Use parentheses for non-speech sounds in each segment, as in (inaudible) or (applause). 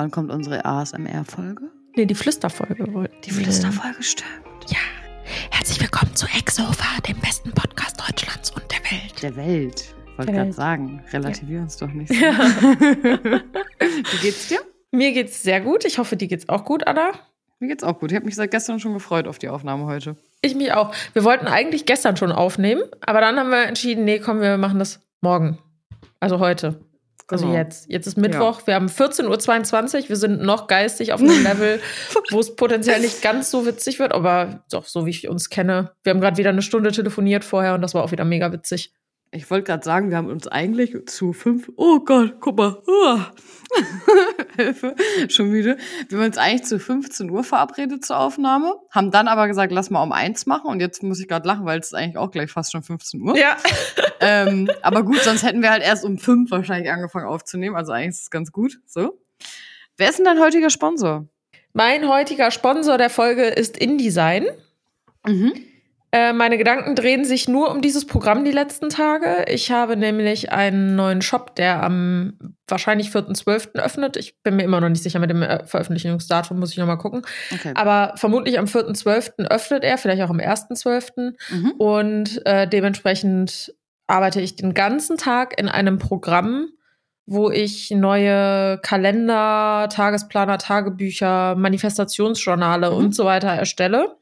Wann kommt unsere ASMR-Folge? Nee, die Flüsterfolge wohl. Die Flüsterfolge stimmt. Ja. Herzlich willkommen zu Exofa, dem besten Podcast Deutschlands und der Welt. Der Welt. Ich wollte gerade sagen, relativier uns doch nicht. So. Ja. (laughs) Wie geht's dir? Mir geht's sehr gut. Ich hoffe, dir geht's auch gut, Anna. Mir geht's auch gut. Ich habe mich seit gestern schon gefreut auf die Aufnahme heute. Ich mich auch. Wir wollten eigentlich gestern schon aufnehmen, aber dann haben wir entschieden, nee, komm, wir machen das morgen. Also heute. Also Genau. jetzt. Jetzt ist Mittwoch, wir haben 14.22 Uhr, wir sind noch geistig auf einem (laughs) Level, wo es potenziell nicht ganz so witzig wird, aber doch, so wie ich uns kenne. Wir haben gerade wieder eine Stunde telefoniert vorher und das war auch wieder mega witzig. Ich wollte gerade sagen, wir haben uns eigentlich zu fünf. Oh Gott, guck mal. Uah. (laughs) Hilfe, schon müde. Wir haben uns eigentlich zu 15 Uhr verabredet zur Aufnahme, haben dann aber gesagt, lass mal um eins machen. Und jetzt muss ich gerade lachen, weil es ist eigentlich auch gleich fast schon 15 Uhr. Ja. (laughs) ähm, aber gut, sonst hätten wir halt erst um fünf wahrscheinlich angefangen aufzunehmen. Also eigentlich ist es ganz gut. So. Wer ist denn dein heutiger Sponsor? Mein heutiger Sponsor der Folge ist InDesign. Mhm. Äh, meine Gedanken drehen sich nur um dieses Programm die letzten Tage. Ich habe nämlich einen neuen Shop, der am wahrscheinlich 4.12. öffnet. Ich bin mir immer noch nicht sicher mit dem äh, Veröffentlichungsdatum, muss ich noch mal gucken. Okay. Aber vermutlich am 4.12. öffnet er, vielleicht auch am 1.12. Mhm. Und äh, dementsprechend arbeite ich den ganzen Tag in einem Programm, wo ich neue Kalender, Tagesplaner, Tagebücher, Manifestationsjournale Mhm. und so weiter erstelle,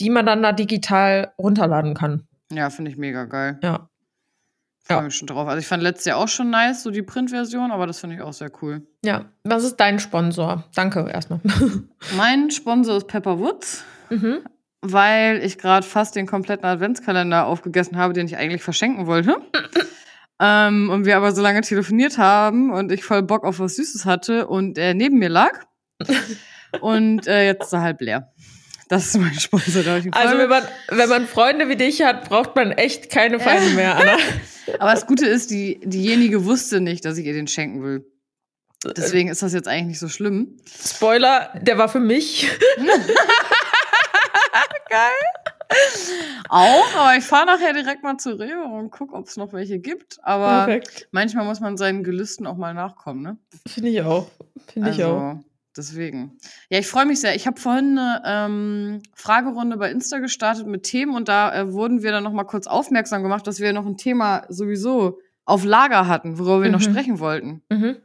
die man dann da digital runterladen kann. Ja, finde ich mega geil. Ja. Freue Ja. mich schon drauf. Also ich fand letztes Jahr auch schon nice, so die Printversion, aber das finde ich auch sehr cool. Ja. Was ist dein Sponsor? Danke erstmal. (laughs) Mein Sponsor ist Pepper Woods, mhm. weil ich gerade fast den kompletten Adventskalender aufgegessen habe, den ich eigentlich verschenken wollte. (laughs) ähm, und wir aber so lange telefoniert haben und ich voll Bock auf was Süßes hatte und er neben mir lag. (laughs) und äh, jetzt ist er halb leer. Das ist mein Sponsor. heutigen Also wenn man, wenn man Freunde wie dich hat, braucht man echt keine Feinde mehr, Anna. (laughs) aber das Gute ist, die, diejenige wusste nicht, dass ich ihr den schenken will. Deswegen ist das jetzt eigentlich nicht so schlimm. Spoiler, der war für mich. (laughs) Auch, aber ich fahre nachher direkt mal zu Rewe und guck, ob es noch welche gibt. Aber Perfekt. manchmal muss man seinen Gelüsten auch mal nachkommen, ne? Finde ich auch. Finde ich auch. Deswegen. Ja, ich freue mich sehr. Ich habe vorhin eine ähm, Fragerunde bei Insta gestartet mit Themen und da äh, wurden wir dann noch mal kurz aufmerksam gemacht, dass wir noch ein Thema sowieso auf Lager hatten, worüber wir noch Mhm. sprechen wollten. Mhm.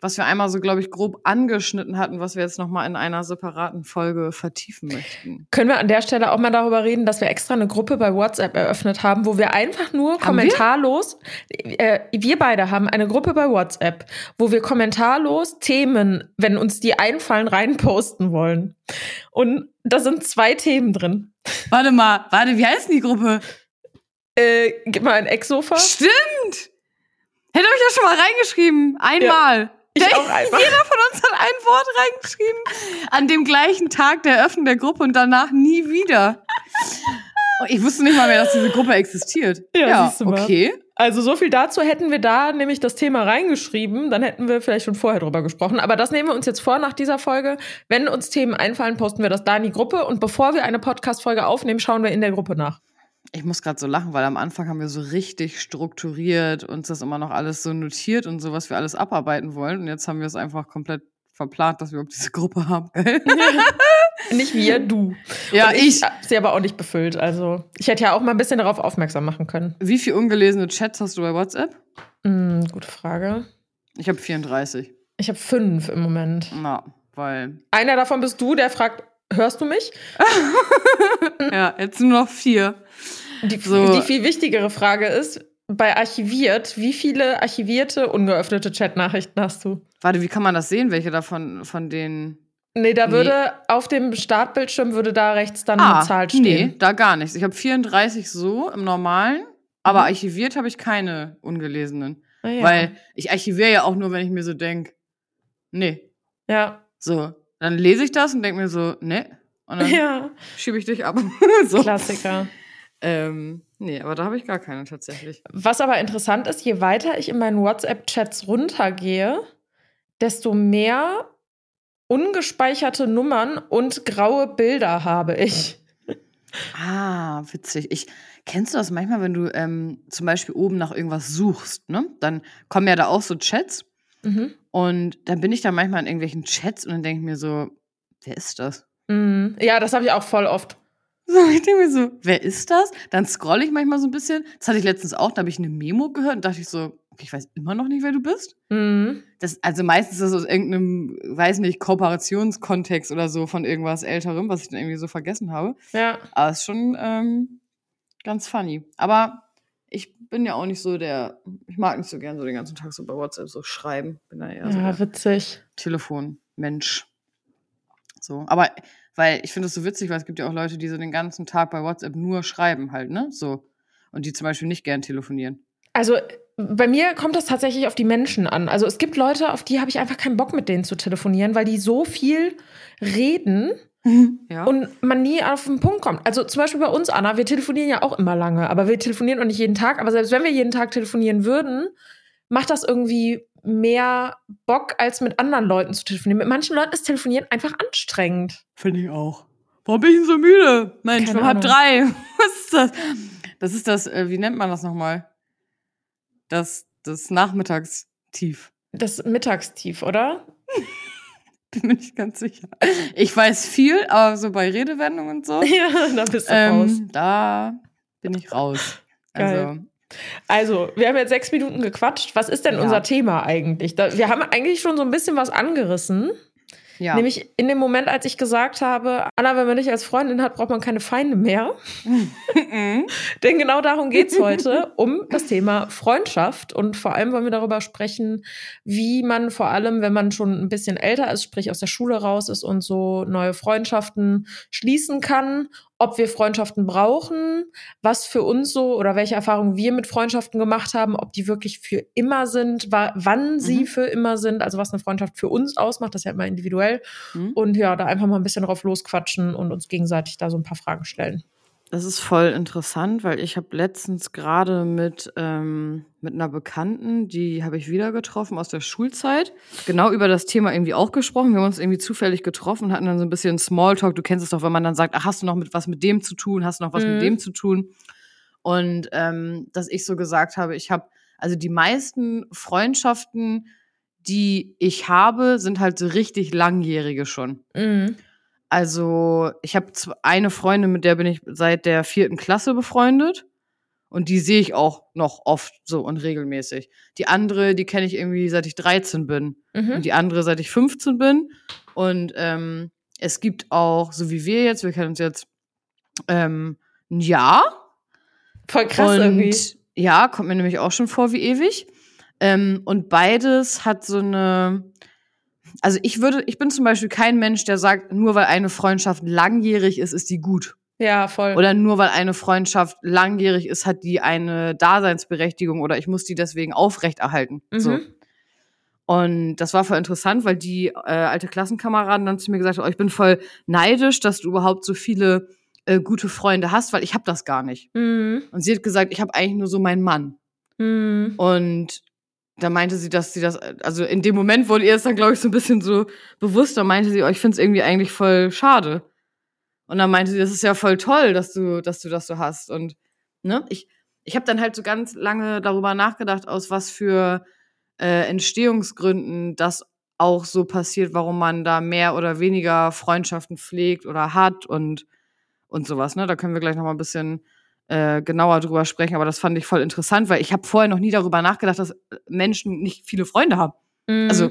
Was wir einmal so, glaube ich, grob angeschnitten hatten, was wir jetzt noch mal in einer separaten Folge vertiefen möchten. Können wir an der Stelle auch mal darüber reden, dass wir extra eine Gruppe bei WhatsApp eröffnet haben, wo wir einfach nur Haben wir? kommentarlos, äh, wir beide haben eine Gruppe bei WhatsApp, wo wir kommentarlos Themen, wenn uns die einfallen, reinposten wollen. Und da sind zwei Themen drin. Warte mal, warte, wie heißt denn die Gruppe? Äh, gib mal ein Ecksofa. Stimmt! Hätte euch das schon mal reingeschrieben. Einmal. Ich auch einfach. Jeder von uns hat ein Wort reingeschrieben. An dem gleichen Tag der Eröffnung der Gruppe und danach nie wieder. Und ich wusste nicht mal mehr, dass diese Gruppe existiert. Ja, mal. okay. Also so viel dazu hätten wir da nämlich das Thema reingeschrieben, dann hätten wir vielleicht schon vorher drüber gesprochen. Aber das nehmen wir uns jetzt vor nach dieser Folge. Wenn uns Themen einfallen, posten wir das da in die Gruppe und bevor wir eine Podcast-Folge aufnehmen, schauen wir in der Gruppe nach. Ich muss gerade so lachen, weil am Anfang haben wir so richtig strukturiert uns das immer noch alles so notiert und so, was wir alles abarbeiten wollen. Und jetzt haben wir es einfach komplett verplant, dass wir überhaupt diese Gruppe haben. (laughs) Nicht wir, du. Ja, und ich. ich habe sie aber auch nicht befüllt. Also ich hätte ja auch mal ein bisschen darauf aufmerksam machen können. Wie viel ungelesene Chats hast du bei WhatsApp? Hm, gute Frage. Ich habe 34. Ich habe fünf im Moment. Na, weil. Einer davon bist du, der fragt, hörst du mich? (laughs) Ja, jetzt nur noch vier. Die, So. die viel wichtigere Frage ist, bei archiviert, wie viele archivierte, ungeöffnete Chatnachrichten hast du? Warte, wie kann man das sehen? Welche davon von den. Nee, da Nee. würde auf dem Startbildschirm würde da rechts dann eine Zahl stehen. Ah, nee, da gar nichts. Ich habe 34 so im normalen, aber Mhm. archiviert habe ich keine ungelesenen. Ah, ja. Weil ich archiviere ja auch nur, wenn ich mir so denk, nee. ja. So, dann lese ich das und denk mir so, nee. Und dann (laughs) ja, schiebe ich dich ab. (laughs) so. Klassiker. Ähm, nee, aber da habe ich gar keine tatsächlich. Was aber interessant ist, je weiter ich in meinen WhatsApp-Chats runtergehe, desto mehr ungespeicherte Nummern und graue Bilder habe ich. Ah, witzig. Ich kennst du das manchmal, wenn du ähm, zum Beispiel oben nach irgendwas suchst, ne? Dann kommen ja da auch so Chats Mhm. Und dann bin ich da manchmal in irgendwelchen Chats und dann denke ich mir so, wer ist das? Mhm. Ja, das habe ich auch voll oft. (laughs) So, ich denke mir so, wer ist das? Dann scrolle ich manchmal so ein bisschen. Das hatte ich letztens auch, da habe ich eine Memo gehört und dachte ich so, okay, ich weiß immer noch nicht, wer du bist. Mhm. Das, also meistens ist das aus irgendeinem, weiß nicht, Kooperationskontext oder so von irgendwas Älterem, was ich dann irgendwie so vergessen habe. Ja. Aber es ist schon ähm, ganz funny. Aber ich bin ja auch nicht so der, ich mag nicht so gern so den ganzen Tag so bei WhatsApp so schreiben. Bin da eher so Ja, witzig. Telefonmensch. So, aber weil ich finde es so witzig, weil es gibt ja auch Leute, die so den ganzen Tag bei WhatsApp nur schreiben halt, ne? So. Und die zum Beispiel nicht gern telefonieren. Also bei mir kommt das tatsächlich auf die Menschen an. Also es gibt Leute, auf die habe ich einfach keinen Bock mit denen zu telefonieren, weil die so viel reden Ja. und man nie auf den Punkt kommt. Also zum Beispiel bei uns, Anna, wir telefonieren ja auch immer lange, aber wir telefonieren auch nicht jeden Tag. Aber selbst wenn wir jeden Tag telefonieren würden, macht das irgendwie mehr Bock, als mit anderen Leuten zu telefonieren. Mit manchen Leuten ist Telefonieren einfach anstrengend. Finde ich auch. Warum bin ich denn so müde? Mensch, um halb drei. (laughs) Was ist das? Das ist das, äh, wie nennt man das nochmal? Das, das Nachmittagstief. Das Mittagstief, oder? (laughs) (laughs) Bin mir nicht ganz sicher. Ich weiß viel, aber so bei Redewendungen und so, (laughs) Ja, da bist du raus. ähm, da bin ich raus. Geil. Also, Also, wir haben jetzt sechs Minuten gequatscht. Was ist denn Ja. unser Thema eigentlich? Da, wir haben eigentlich schon so ein bisschen was angerissen. Ja. Nämlich in dem Moment, als ich gesagt habe, Anna, wenn man dich als Freundin hat, braucht man keine Feinde mehr. (laughs) Denn genau darum geht's heute, um das Thema Freundschaft. Und vor allem wollen wir darüber sprechen, wie man vor allem, wenn man schon ein bisschen älter ist, sprich aus der Schule raus ist und so neue Freundschaften schließen kann, ob wir Freundschaften brauchen, was für uns so oder welche Erfahrungen wir mit Freundschaften gemacht haben, ob die wirklich für immer sind, wa wann sie Mhm. für immer sind, also was eine Freundschaft für uns ausmacht, das ist ja immer individuell. Mhm. Und ja, da einfach mal ein bisschen drauf losquatschen und uns gegenseitig da so ein paar Fragen stellen. Das ist voll interessant, weil ich habe letztens gerade mit, ähm, mit einer Bekannten, die habe ich wieder getroffen aus der Schulzeit, genau über das Thema irgendwie auch gesprochen. Wir haben uns irgendwie zufällig getroffen hatten dann so ein bisschen Smalltalk. Du kennst es doch, wenn man dann sagt, ach, hast du noch mit was mit dem zu tun, hast du noch was Mhm. mit dem zu tun? Und ähm, dass ich so gesagt habe, ich habe, also die meisten Freundschaften, die ich habe, sind halt so richtig langjährige schon. Mhm. Also, ich habe eine Freundin, mit der bin ich seit der vierten Klasse befreundet. Und die sehe ich auch noch oft so und regelmäßig. Die andere, die kenne ich irgendwie seit ich 13 bin. Mhm. Und die andere, seit ich 15 bin. Und ähm, es gibt auch, so wie wir jetzt, wir kennen uns jetzt ähm, ein Jahr. Voll krass und irgendwie. ja, kommt mir nämlich auch schon vor wie ewig. Ähm, und beides hat so eine. Also ich würde, ich bin zum Beispiel kein Mensch, der sagt, nur weil eine Freundschaft langjährig ist, ist die gut. Ja, voll. Oder nur weil eine Freundschaft langjährig ist, hat die eine Daseinsberechtigung oder ich muss die deswegen aufrechterhalten. Mhm. So. Und das war voll interessant, weil die äh, alte Klassenkameraden dann zu mir gesagt hat, oh, ich bin voll neidisch, dass du überhaupt so viele äh, gute Freunde hast, weil ich habe das gar nicht. Mhm. Und sie hat gesagt, ich habe eigentlich nur so meinen Mann. Mhm. Und da meinte sie, dass sie das, also in dem Moment wurde ihr es dann, glaube ich, so ein bisschen so bewusst. Da meinte sie, oh, ich finde es irgendwie eigentlich voll schade. Und dann meinte sie, das ist ja voll toll, dass du, dass du das so hast. Und ne, ich, ich habe dann halt so ganz lange darüber nachgedacht, aus was für äh, Entstehungsgründen das auch so passiert, warum man da mehr oder weniger Freundschaften pflegt oder hat und, und sowas. Ne? Da können wir gleich noch mal ein bisschen äh, genauer drüber sprechen, aber das fand ich voll interessant, weil ich habe vorher noch nie darüber nachgedacht, dass Menschen nicht viele Freunde haben. Mhm. Also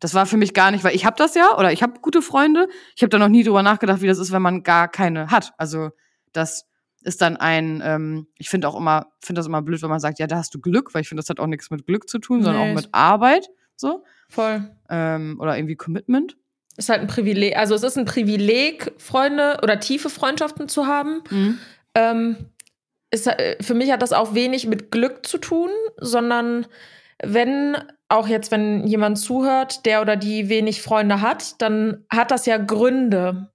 das war für mich gar nicht, weil ich habe das ja oder ich habe gute Freunde. Ich habe da noch nie drüber nachgedacht, wie das ist, wenn man gar keine hat. Also das ist dann ein, ähm, ich finde auch immer, finde das immer blöd, wenn man sagt, ja, da hast du Glück, weil ich finde, das hat auch nichts mit Glück zu tun, sondern Nee. auch mit Arbeit, so voll. ähm, oder irgendwie Commitment. Ist halt ein Privileg. Also es ist ein Privileg, Freunde oder tiefe Freundschaften zu haben. Ähm, ist, äh, für mich hat das auch wenig mit Glück zu tun, sondern wenn, auch jetzt, wenn jemand zuhört, der oder die wenig Freunde hat, dann hat das ja Gründe.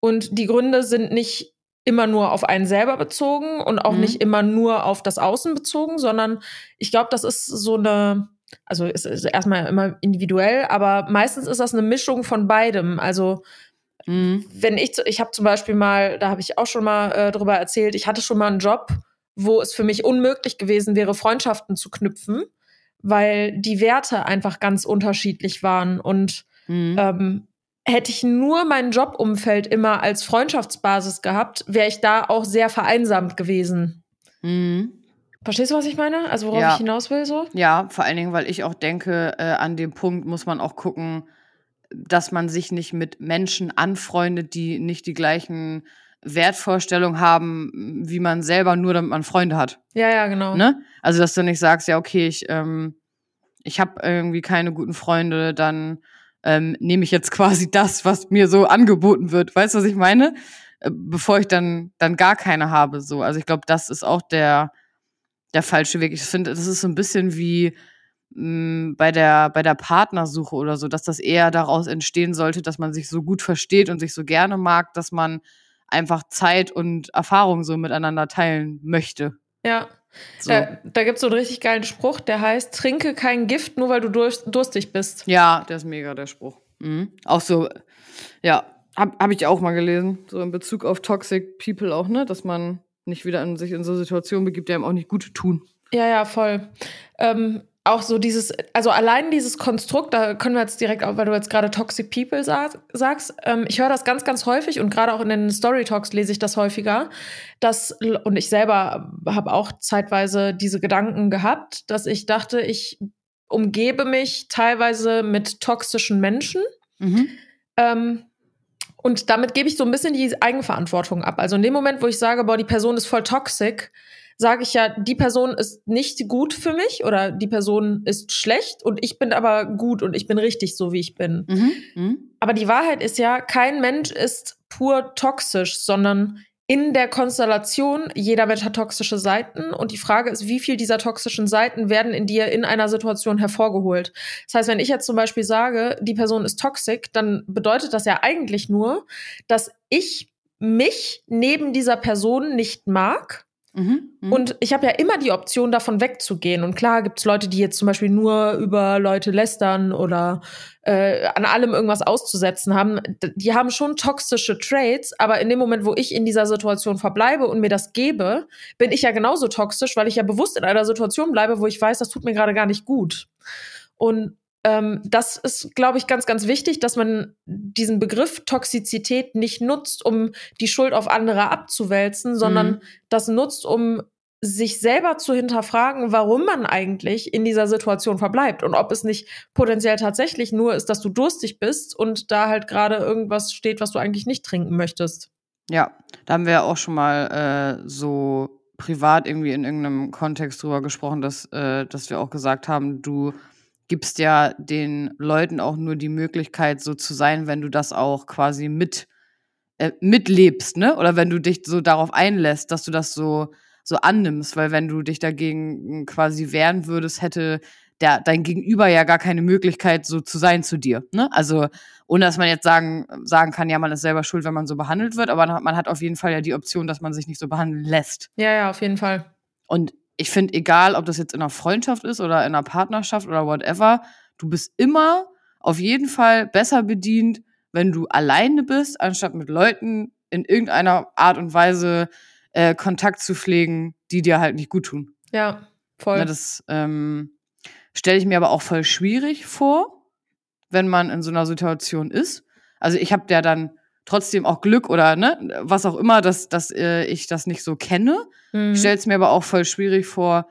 Und die Gründe sind nicht immer nur auf einen selber bezogen und auch Mhm. nicht immer nur auf das Außen bezogen, sondern ich glaube, das ist so eine, also es ist erstmal immer individuell, aber meistens ist das eine Mischung von beidem. Also Mhm. wenn ich, ich habe zum Beispiel mal, da habe ich auch schon mal äh, drüber erzählt, ich hatte schon mal einen Job, wo es für mich unmöglich gewesen wäre, Freundschaften zu knüpfen, weil die Werte einfach ganz unterschiedlich waren. Und mhm. ähm, hätte ich nur mein Jobumfeld immer als Freundschaftsbasis gehabt, wäre ich da auch sehr vereinsamt gewesen. Mhm. Verstehst du, was ich meine? Also worauf ja. ich hinaus will so? Ja, vor allen Dingen, weil ich auch denke, äh, an dem Punkt muss man auch gucken, dass man sich nicht mit Menschen anfreundet, die nicht die gleichen Wertvorstellungen haben, wie man selber, nur damit man Freunde hat. Ja, ja, genau. Ne? Also, dass du nicht sagst, ja, okay, ich, ähm, ich habe irgendwie keine guten Freunde, dann ähm, nehme ich jetzt (laughs) quasi das, was mir so angeboten wird. Weißt du, was ich meine? Äh, bevor ich dann, dann gar keine habe. So. Also ich glaube, das ist auch der, der falsche Weg. Ich finde, das ist so ein bisschen wie mh, bei, der, bei der Partnersuche oder so, dass das eher daraus entstehen sollte, dass man sich so gut versteht und sich so gerne mag, dass man einfach Zeit und Erfahrung so miteinander teilen möchte. Ja. So. Da, da gibt es so einen richtig geilen Spruch, der heißt, trinke kein Gift, nur weil du durstig bist. Ja, der ist mega, der Spruch. Mhm. Auch so, ja, habe hab ich auch mal gelesen, so in Bezug auf Toxic People auch, ne, dass man nicht wieder in sich in so Situationen begibt, die einem auch nicht gut tun. Ja, ja, voll. Ähm, auch so dieses, also allein dieses Konstrukt, da können wir jetzt direkt, auch, weil du jetzt gerade Toxic People sag, sagst, ähm, ich höre das ganz, ganz häufig und gerade auch in den Story Talks lese ich das häufiger, dass, und ich selber habe auch zeitweise diese Gedanken gehabt, dass ich dachte, ich umgebe mich teilweise mit toxischen Menschen. Mhm. Ähm, und damit gebe ich so ein bisschen die Eigenverantwortung ab. Also in dem Moment, wo ich sage, boah, die Person ist voll toxisch, sage ich ja, die Person ist nicht gut für mich oder die Person ist schlecht und ich bin aber gut und ich bin richtig so, wie ich bin. Mhm. Mhm. Aber die Wahrheit ist ja, kein Mensch ist pur toxisch, sondern in der Konstellation, jeder Mensch hat toxische Seiten und die Frage ist, wie viel dieser toxischen Seiten werden in dir in einer Situation hervorgeholt. Das heißt, wenn ich jetzt zum Beispiel sage, die Person ist toxisch, dann bedeutet das ja eigentlich nur, dass ich mich neben dieser Person nicht mag Mhm, mh. Und ich habe ja immer die Option, davon wegzugehen. Und klar gibt es Leute, die jetzt zum Beispiel nur über Leute lästern oder äh, an allem irgendwas auszusetzen haben. Die haben schon toxische Traits, aber in dem Moment, wo ich in dieser Situation verbleibe und mir das gebe, bin ich ja genauso toxisch, weil ich ja bewusst in einer Situation bleibe, wo ich weiß, das tut mir gerade gar nicht gut. Und ähm, das ist, glaube ich, ganz, ganz wichtig, dass man diesen Begriff Toxizität nicht nutzt, um die Schuld auf andere abzuwälzen, sondern mhm. das nutzt, um sich selber zu hinterfragen, warum man eigentlich in dieser Situation verbleibt und ob es nicht potenziell tatsächlich nur ist, dass du durstig bist und da halt gerade irgendwas steht, was du eigentlich nicht trinken möchtest. Ja, da haben wir ja auch schon mal äh, so privat irgendwie in irgendeinem Kontext drüber gesprochen, dass, äh, dass wir auch gesagt haben, du gibst ja den Leuten auch nur die Möglichkeit, so zu sein, wenn du das auch quasi mit äh, mitlebst, ne? Oder wenn du dich so darauf einlässt, dass du das so so annimmst, weil wenn du dich dagegen quasi wehren würdest, hätte der, dein Gegenüber ja gar keine Möglichkeit, so zu sein zu dir. Ne? Also, ohne dass man jetzt sagen, sagen kann, ja, man ist selber schuld, wenn man so behandelt wird, aber man hat auf jeden Fall ja die Option, dass man sich nicht so behandeln lässt. Ja, ja, auf jeden Fall. Und ich finde, egal, ob das jetzt in einer Freundschaft ist oder in einer Partnerschaft oder whatever, du bist immer auf jeden Fall besser bedient, wenn du alleine bist, anstatt mit Leuten in irgendeiner Art und Weise äh, Kontakt zu pflegen, die dir halt nicht gut tun. Ja, voll. Na, ne, das ähm, stelle ich mir aber auch voll schwierig vor, wenn man in so einer Situation ist. Also ich habe ja dann trotzdem auch Glück oder ne, was auch immer, dass, dass äh, ich das nicht so kenne. Mhm. Ich stelle es mir aber auch voll schwierig vor,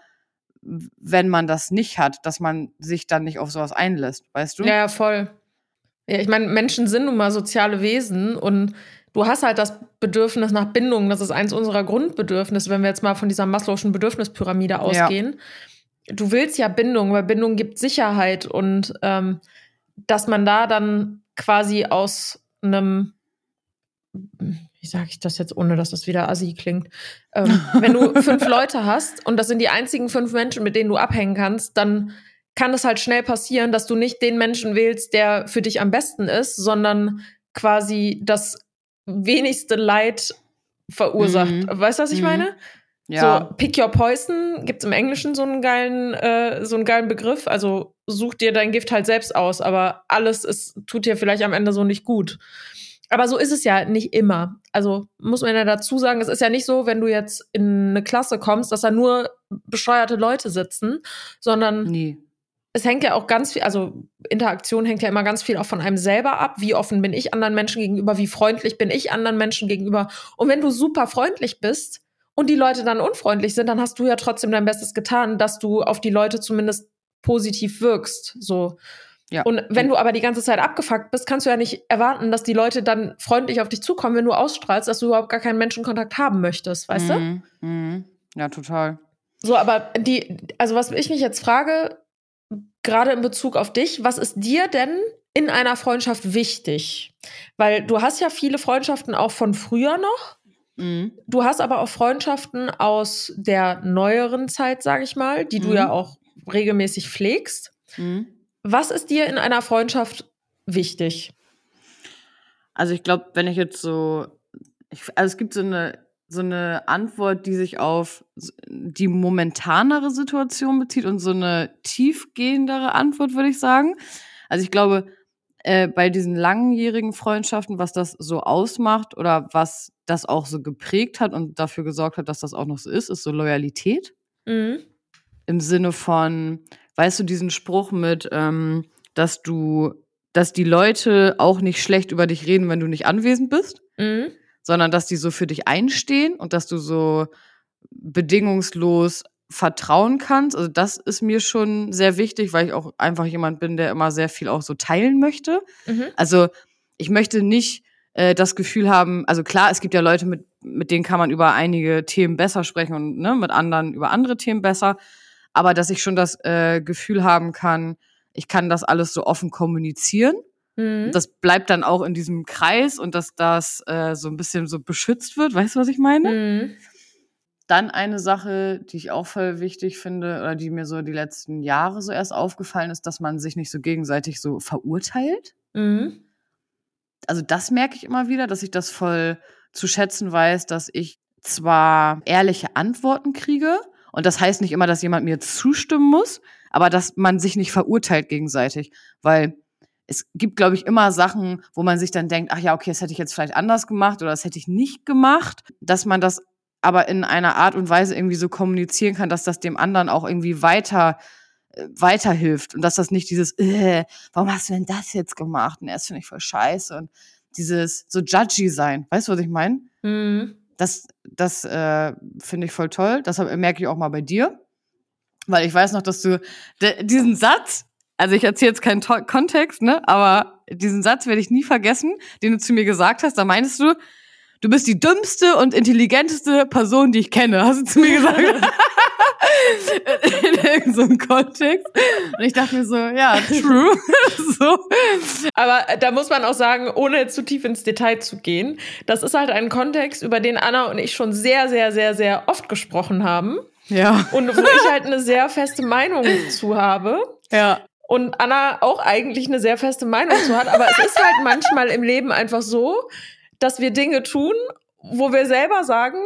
wenn man das nicht hat, dass man sich dann nicht auf sowas einlässt, weißt du? Ja, voll. Ja, ich meine, Menschen sind nun mal soziale Wesen und du hast halt das Bedürfnis nach Bindung. Das ist eins unserer Grundbedürfnisse, wenn wir jetzt mal von dieser Maslow'schen Bedürfnispyramide ausgehen. Ja. Du willst ja Bindung, weil Bindung gibt Sicherheit und ähm, dass man da dann quasi aus einem wie sage ich das jetzt, ohne dass das wieder assi klingt? Ähm, wenn du (laughs) fünf Leute hast und das sind die einzigen fünf Menschen, mit denen du abhängen kannst, dann kann es halt schnell passieren, dass du nicht den Menschen wählst, der für dich am besten ist, sondern quasi das wenigste Leid verursacht. Mhm. Weißt du, was ich mhm. meine? Ja. So, pick your poison, gibt's im Englischen so einen geilen, äh, so einen geilen Begriff. Also such dir dein Gift halt selbst aus, aber alles ist, tut dir vielleicht am Ende so nicht gut aber so ist es ja nicht immer. Also muss man ja dazu sagen, es ist ja nicht so, wenn du jetzt in eine Klasse kommst, dass da nur bescheuerte Leute sitzen, sondern nee. es hängt ja auch ganz viel, also Interaktion hängt ja immer ganz viel auch von einem selber ab. Wie offen bin ich anderen Menschen gegenüber? Wie freundlich bin ich anderen Menschen gegenüber? Und wenn du super freundlich bist und die Leute dann unfreundlich sind, dann hast du ja trotzdem dein Bestes getan, dass du auf die Leute zumindest positiv wirkst. So. Ja. Und wenn du aber die ganze Zeit abgefuckt bist, kannst du ja nicht erwarten, dass die Leute dann freundlich auf dich zukommen, wenn du ausstrahlst, dass du überhaupt gar keinen Menschenkontakt haben möchtest, weißt mhm. du? Mhm. Ja, total. So, aber die, also was ich mich jetzt frage, gerade in Bezug auf dich, was ist dir denn in einer Freundschaft wichtig? Weil du hast ja viele Freundschaften auch von früher noch. Mhm. Du hast aber auch Freundschaften aus der neueren Zeit, sag ich mal, die du ja auch regelmäßig pflegst. Mhm. Was ist dir in einer Freundschaft wichtig? Also ich glaube, wenn ich jetzt so, ich, also es gibt so eine so eine Antwort, die sich auf die momentanere Situation bezieht und so eine tiefgehendere Antwort, würde ich sagen. Also ich glaube, äh, bei diesen langjährigen Freundschaften, was das so ausmacht oder was das auch so geprägt hat und dafür gesorgt hat, dass das auch noch so ist, ist so Loyalität. Mhm. Im Sinne von, weißt du, diesen Spruch mit, ähm, dass du, dass die Leute auch nicht schlecht über dich reden, wenn du nicht anwesend bist, mhm. sondern dass die so für dich einstehen und dass du so bedingungslos vertrauen kannst. Also das ist mir schon sehr wichtig, weil ich auch einfach jemand bin, der immer sehr viel auch so teilen möchte. Mhm. Also ich möchte nicht äh, das Gefühl haben, also klar, es gibt ja Leute, mit, mit denen kann man über einige Themen besser sprechen und ne, mit anderen über andere Themen besser aber dass ich schon das äh, Gefühl haben kann, ich kann das alles so offen kommunizieren. Mhm. Das bleibt dann auch in diesem Kreis und dass das äh, so ein bisschen so beschützt wird. Weißt du, was ich meine? Mhm. Dann eine Sache, die ich auch voll wichtig finde oder die mir so die letzten Jahre so erst aufgefallen ist, dass man sich nicht so gegenseitig so verurteilt. Mhm. Also das merke ich immer wieder, dass ich das voll zu schätzen weiß, dass ich zwar ehrliche Antworten kriege, und das heißt nicht immer, dass jemand mir zustimmen muss, aber dass man sich nicht verurteilt gegenseitig. Weil es gibt, glaube ich, immer Sachen, wo man sich dann denkt, ach ja, okay, das hätte ich jetzt vielleicht anders gemacht oder das hätte ich nicht gemacht, dass man das aber in einer Art und Weise irgendwie so kommunizieren kann, dass das dem anderen auch irgendwie weiter äh, weiterhilft und dass das nicht dieses, äh, warum hast du denn das jetzt gemacht? Und das finde ich voll scheiße und dieses so judgy sein. Weißt du, was ich meine? Mhm. Das, das äh, finde ich voll toll. Das merke ich auch mal bei dir. Weil ich weiß noch, dass du diesen Satz, also ich erzähle jetzt keinen to Kontext, ne, aber diesen Satz werde ich nie vergessen, den du zu mir gesagt hast. Da meinst du, du bist die dümmste und intelligenteste Person, die ich kenne, hast du zu mir gesagt. in irgendeinem Kontext. Und ich dachte mir so, ja, true. (laughs) so. Aber da muss man auch sagen, ohne zu tief ins Detail zu gehen, das ist halt ein Kontext, über den Anna und ich schon sehr, sehr, sehr, sehr oft gesprochen haben. Ja. Und wo ich halt eine sehr feste Meinung zu habe. Ja. Und Anna auch eigentlich eine sehr feste Meinung zu hat. Aber es ist halt manchmal im Leben einfach so, dass wir Dinge tun, wo wir selber sagen,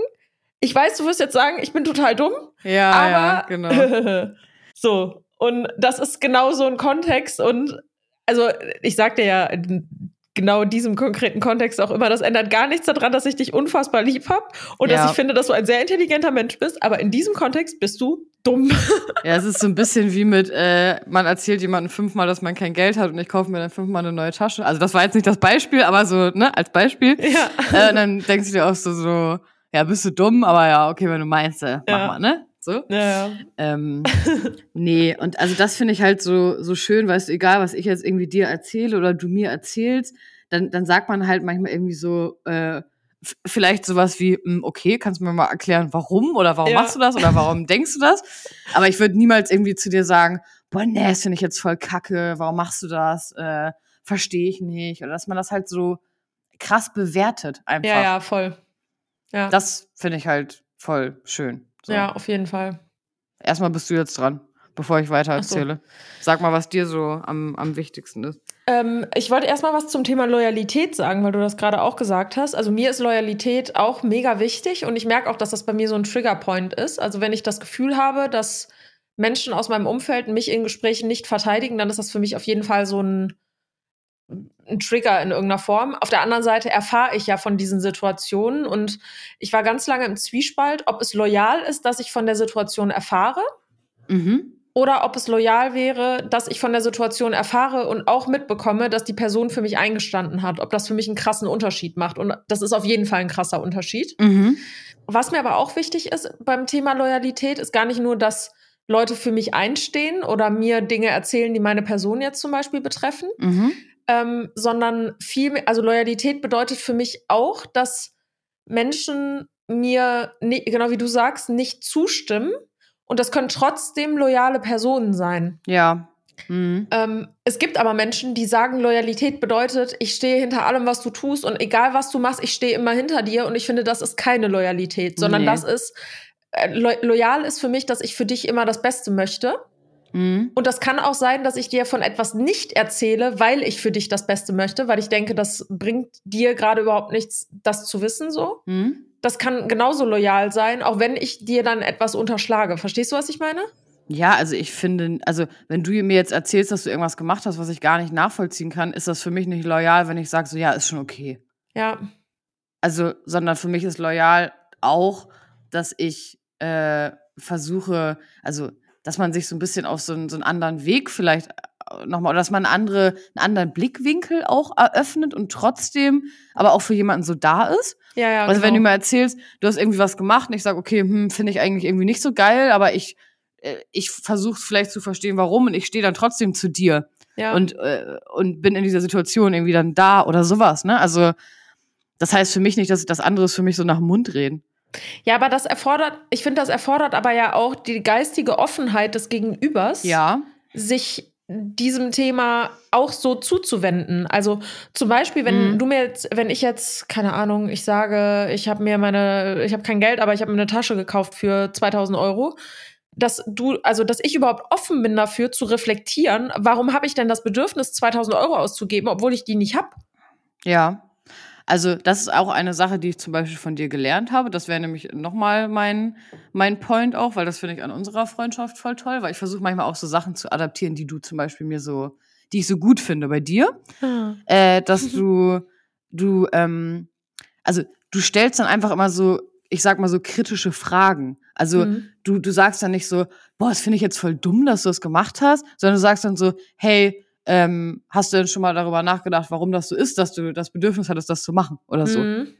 ich weiß, du wirst jetzt sagen, ich bin total dumm. Ja, aber ja, genau. (laughs) so. Und das ist genau so ein Kontext. Und also, ich sagte ja genau diesem konkreten Kontext auch immer, das ändert gar nichts daran, dass ich dich unfassbar lieb habe und ja. dass ich finde, dass du ein sehr intelligenter Mensch bist. Aber in diesem Kontext bist du dumm. (laughs) Ja, es ist so ein bisschen wie mit, äh, man erzählt jemandem fünfmal, dass man kein Geld hat und ich kaufe mir dann fünfmal eine neue Tasche. Also das war jetzt nicht das Beispiel, aber so, ne, als Beispiel. Ja. Äh, und dann denkst du dir auch so, so, ja, bist du dumm, aber ja, okay, wenn du meinst, äh, mach ja. mal, ne? So. Ja, ja. Ähm, nee, und also das finde ich halt so, so schön, weißt du, egal, was ich jetzt irgendwie dir erzähle oder du mir erzählst, dann, dann sagt man halt manchmal irgendwie so, äh, vielleicht sowas wie, hm, okay, kannst du mir mal erklären, warum oder warum ja. machst du das oder warum (laughs) denkst du das? Aber ich würde niemals irgendwie zu dir sagen, boah, nee, das finde ich jetzt voll kacke, warum machst du das? Äh, Verstehe ich nicht. Oder dass man das halt so krass bewertet einfach. Ja, ja, voll. Ja. Das finde ich halt voll schön. So. Ja, auf jeden Fall. Erstmal bist du jetzt dran, bevor ich weiter erzähle. So. Sag mal, was dir so am, am wichtigsten ist. Ähm, ich wollte erstmal was zum Thema Loyalität sagen, weil du das gerade auch gesagt hast. Also mir ist Loyalität auch mega wichtig und ich merke auch, dass das bei mir so ein Triggerpoint ist. Also wenn ich das Gefühl habe, dass Menschen aus meinem Umfeld mich in Gesprächen nicht verteidigen, dann ist das für mich auf jeden Fall so ein ein Trigger in irgendeiner Form. Auf der anderen Seite erfahre ich ja von diesen Situationen und ich war ganz lange im Zwiespalt, ob es loyal ist, dass ich von der Situation erfahre. Mhm. oder ob es loyal wäre, dass ich von der Situation erfahre und auch mitbekomme, dass die Person für mich eingestanden hat, ob das für mich einen krassen Unterschied macht. Und das ist auf jeden Fall ein krasser Unterschied. Mhm. Was mir aber auch wichtig ist beim Thema Loyalität, ist gar nicht nur, dass Leute für mich einstehen oder mir Dinge erzählen, die meine Person jetzt zum Beispiel betreffen, Mhm. Ähm, sondern viel mehr, also Loyalität bedeutet für mich auch, dass Menschen mir, ni- genau wie du sagst, nicht zustimmen. Und das können trotzdem loyale Personen sein. Ja. Mhm. Ähm, es gibt aber Menschen, die sagen, Loyalität bedeutet, ich stehe hinter allem, was du tust und egal was du machst, ich stehe immer hinter dir. Und ich finde, das ist keine Loyalität, sondern Nee. das ist, äh, lo loyal ist für mich, dass ich für dich immer das Beste möchte. Mhm. Und das kann auch sein, dass ich dir von etwas nicht erzähle, weil ich für dich das Beste möchte, weil ich denke, das bringt dir gerade überhaupt nichts, das zu wissen so. Mhm. Das kann genauso loyal sein, auch wenn ich dir dann etwas unterschlage. Verstehst du, was ich meine? Ja, also ich finde, also wenn du mir jetzt erzählst, dass du irgendwas gemacht hast, was ich gar nicht nachvollziehen kann, ist das für mich nicht loyal, wenn ich sage, so ja, ist schon okay. Ja. Also, sondern für mich ist loyal auch, dass ich äh, versuche, also dass man sich so ein bisschen auf so einen, so einen anderen Weg vielleicht nochmal, oder dass man andere, einen anderen Blickwinkel auch eröffnet und trotzdem aber auch für jemanden so da ist. Ja, ja. Also wenn du genau. mir erzählst, du hast irgendwie was gemacht und ich sage, okay, hm, finde ich eigentlich irgendwie nicht so geil, aber ich, äh, ich versuche vielleicht zu verstehen, warum und ich stehe dann trotzdem zu dir ja. und, äh, und bin in dieser Situation irgendwie dann da oder sowas, ne? Also das heißt für mich nicht, dass das andere ist für mich so nach dem Mund reden. Ja, aber das erfordert, ich finde, das erfordert aber ja auch die geistige Offenheit des Gegenübers, Ja. sich diesem Thema auch so zuzuwenden. Also zum Beispiel, wenn Mhm. du mir jetzt, wenn ich jetzt, keine Ahnung, ich sage, ich habe mir meine, ich habe kein Geld, aber ich habe mir eine Tasche gekauft für 2000 Euro, dass du, also dass ich überhaupt offen bin dafür zu reflektieren, warum habe ich denn das Bedürfnis, 2000 Euro auszugeben, obwohl ich die nicht habe? Ja. Also, das ist auch eine Sache, die ich zum Beispiel von dir gelernt habe. Das wäre nämlich nochmal mein, mein Point auch, weil das finde ich an unserer Freundschaft voll toll, weil ich versuche manchmal auch so Sachen zu adaptieren, die du zum Beispiel mir so, die ich so gut finde bei dir. Äh, dass (laughs) du, du, ähm, also du stellst dann einfach immer so, ich sag mal so kritische Fragen. Also Mhm. du, du sagst dann nicht so, boah, das finde ich jetzt voll dumm, dass du das gemacht hast, sondern du sagst dann so, hey, ähm, hast du denn schon mal darüber nachgedacht, warum das so ist, dass du das Bedürfnis hattest, das zu machen oder so? Mhm.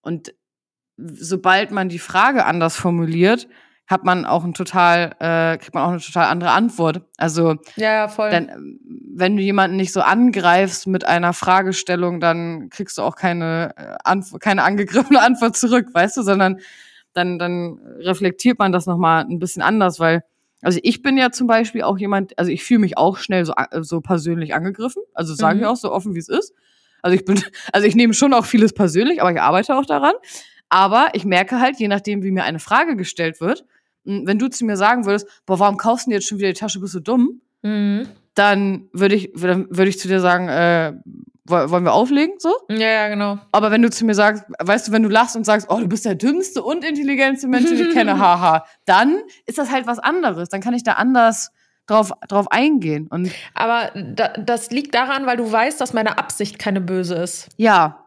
Und sobald man die Frage anders formuliert, hat man auch ein total, äh, kriegt man auch eine total andere Antwort. Also Ja, ja, voll. dann, wenn du jemanden nicht so angreifst mit einer Fragestellung, dann kriegst du auch keine, äh, keine angegriffene Antwort zurück, weißt du, sondern dann, dann reflektiert man das nochmal ein bisschen anders, weil, also ich bin ja zum Beispiel auch jemand, also ich fühle mich auch schnell so, so persönlich angegriffen, also sage ich Mhm. auch so offen, wie es ist. Also ich bin, (laughs) also ich nehme schon auch vieles persönlich, aber ich arbeite auch daran. Aber ich merke halt, je nachdem, wie mir eine Frage gestellt wird, m, wenn du zu mir sagen würdest, boah, warum kaufst du denn jetzt schon wieder die Tasche, bist du dumm? Mhm. dann würde ich, dann würde ich zu dir sagen, äh, wollen wir auflegen, so? Ja, ja, genau. Aber wenn du zu mir sagst, weißt du, wenn du lachst und sagst, oh, du bist der dümmste und intelligenteste Mensch, den ich kenne, (laughs) haha, dann ist das halt was anderes. Dann kann ich da anders drauf, drauf eingehen. Und Aber da, das liegt daran, weil du weißt, dass meine Absicht keine böse ist. ja,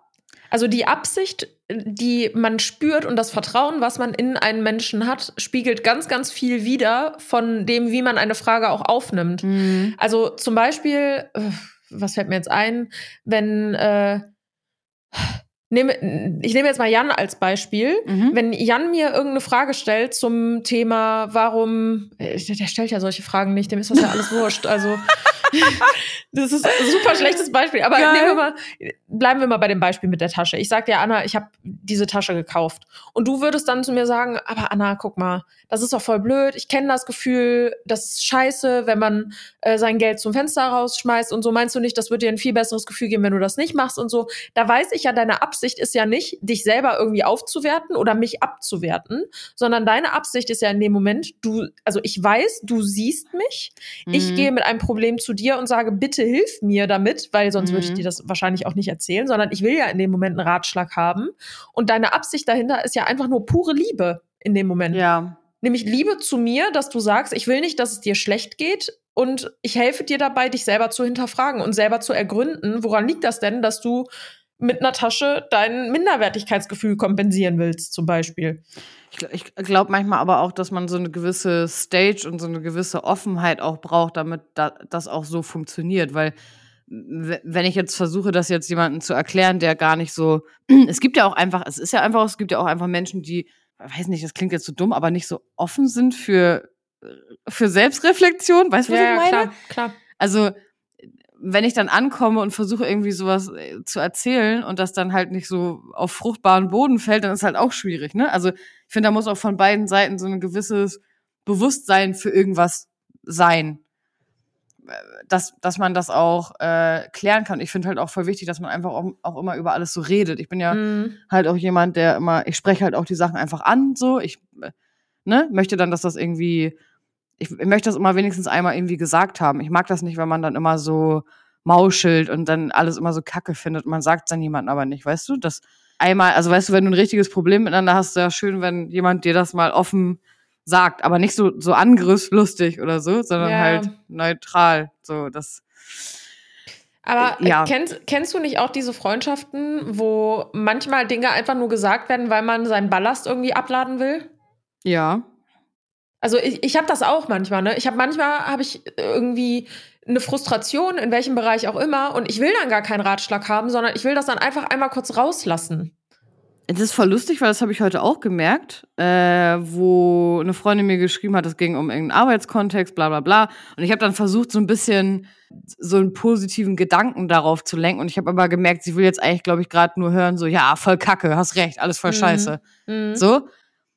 Also die Absicht, die man spürt und das Vertrauen, was man in einen Menschen hat, spiegelt ganz, ganz viel wider von dem, wie man eine Frage auch aufnimmt. mhm. Also zum Beispiel, äh, was fällt mir jetzt ein, wenn äh, nehme, ich nehme jetzt mal Jan als Beispiel. Mhm. Wenn Jan mir irgendeine Frage stellt zum Thema, warum, äh, der, der stellt ja solche Fragen nicht, dem ist das ja alles wurscht. Also, (laughs) das ist ein super schlechtes Beispiel. Aber wir mal, bleiben wir mal bei dem Beispiel mit der Tasche. Ich sag dir, Anna, ich habe diese Tasche gekauft. Und du würdest dann zu mir sagen, aber Anna, guck mal, das ist doch voll blöd. Ich kenne das Gefühl, das ist scheiße, wenn man äh, sein Geld zum Fenster rausschmeißt und so. Meinst du nicht, das wird dir ein viel besseres Gefühl geben, wenn du das nicht machst und so? Da weiß ich ja, deine Absicht ist ja nicht, dich selber irgendwie aufzuwerten oder mich abzuwerten, sondern deine Absicht ist ja in dem Moment, du, also ich weiß, du siehst mich. Ich Mhm. gehe mit einem Problem zu dir und sage, bitte hilf mir damit, weil sonst würde ich Mhm. dir das wahrscheinlich auch nicht erzählen, sondern ich will ja in dem Moment einen Ratschlag haben. Und deine Absicht dahinter ist ja einfach nur pure Liebe in dem Moment. Ja. Nämlich Liebe zu mir, dass du sagst, ich will nicht, dass es dir schlecht geht und ich helfe dir dabei, dich selber zu hinterfragen und selber zu ergründen, woran liegt das denn, dass du mit einer Tasche dein Minderwertigkeitsgefühl kompensieren willst, zum Beispiel. Ich, glaube manchmal aber auch, dass man so eine gewisse Stage und so eine gewisse Offenheit auch braucht, damit da, das auch so funktioniert. Weil wenn ich jetzt versuche, das jetzt jemandem zu erklären, der gar nicht so, (clears throat) es gibt ja auch einfach, es ist ja einfach, es gibt ja auch einfach Menschen, die, weiß nicht, das klingt jetzt so dumm, aber nicht so offen sind für, für Selbstreflexion. Weißt du, was ja, ich meine? Klar, klar. Also, wenn ich dann ankomme und versuche irgendwie sowas äh, zu erzählen und das dann halt nicht so auf fruchtbaren Boden fällt, dann ist halt auch schwierig, ne? Also, ich finde, da muss auch von beiden Seiten so ein gewisses Bewusstsein für irgendwas sein dass, dass man das auch äh, klären kann. Ich finde halt auch voll wichtig, dass man einfach auch, auch immer über alles so redet. Ich bin ja mhm. halt auch jemand, der immer, ich spreche halt auch die Sachen einfach an, so. Ich äh, ne, möchte dann, dass das irgendwie, ich, ich möchte das immer wenigstens einmal irgendwie gesagt haben. Ich mag das nicht, wenn man dann immer so mauschelt und dann alles immer so kacke findet. Man sagt es dann jemandem aber nicht, weißt du? Das einmal, also weißt du, wenn du ein richtiges Problem miteinander hast, ist ja schön, wenn jemand dir das mal offen sagt, aber nicht so, so angriffslustig oder so, sondern ja. halt neutral. So, das. Aber äh, ja. kennst, kennst du nicht auch diese Freundschaften, wo manchmal Dinge einfach nur gesagt werden, weil man seinen Ballast irgendwie abladen will? Ja. Also ich, ich habe das auch manchmal, ne? Ich habe manchmal habe ich irgendwie eine Frustration, in welchem Bereich auch immer, und ich will dann gar keinen Ratschlag haben, sondern ich will das dann einfach einmal kurz rauslassen. Das ist voll lustig, weil das habe ich heute auch gemerkt, äh, wo eine Freundin mir geschrieben hat, es ging um irgendeinen Arbeitskontext, bla bla bla. Und ich habe dann versucht, so ein bisschen so einen positiven Gedanken darauf zu lenken. Und ich habe aber gemerkt, sie will jetzt eigentlich, glaube ich, gerade nur hören, so, ja, voll Kacke, hast recht, alles voll mhm. scheiße. Mhm. So.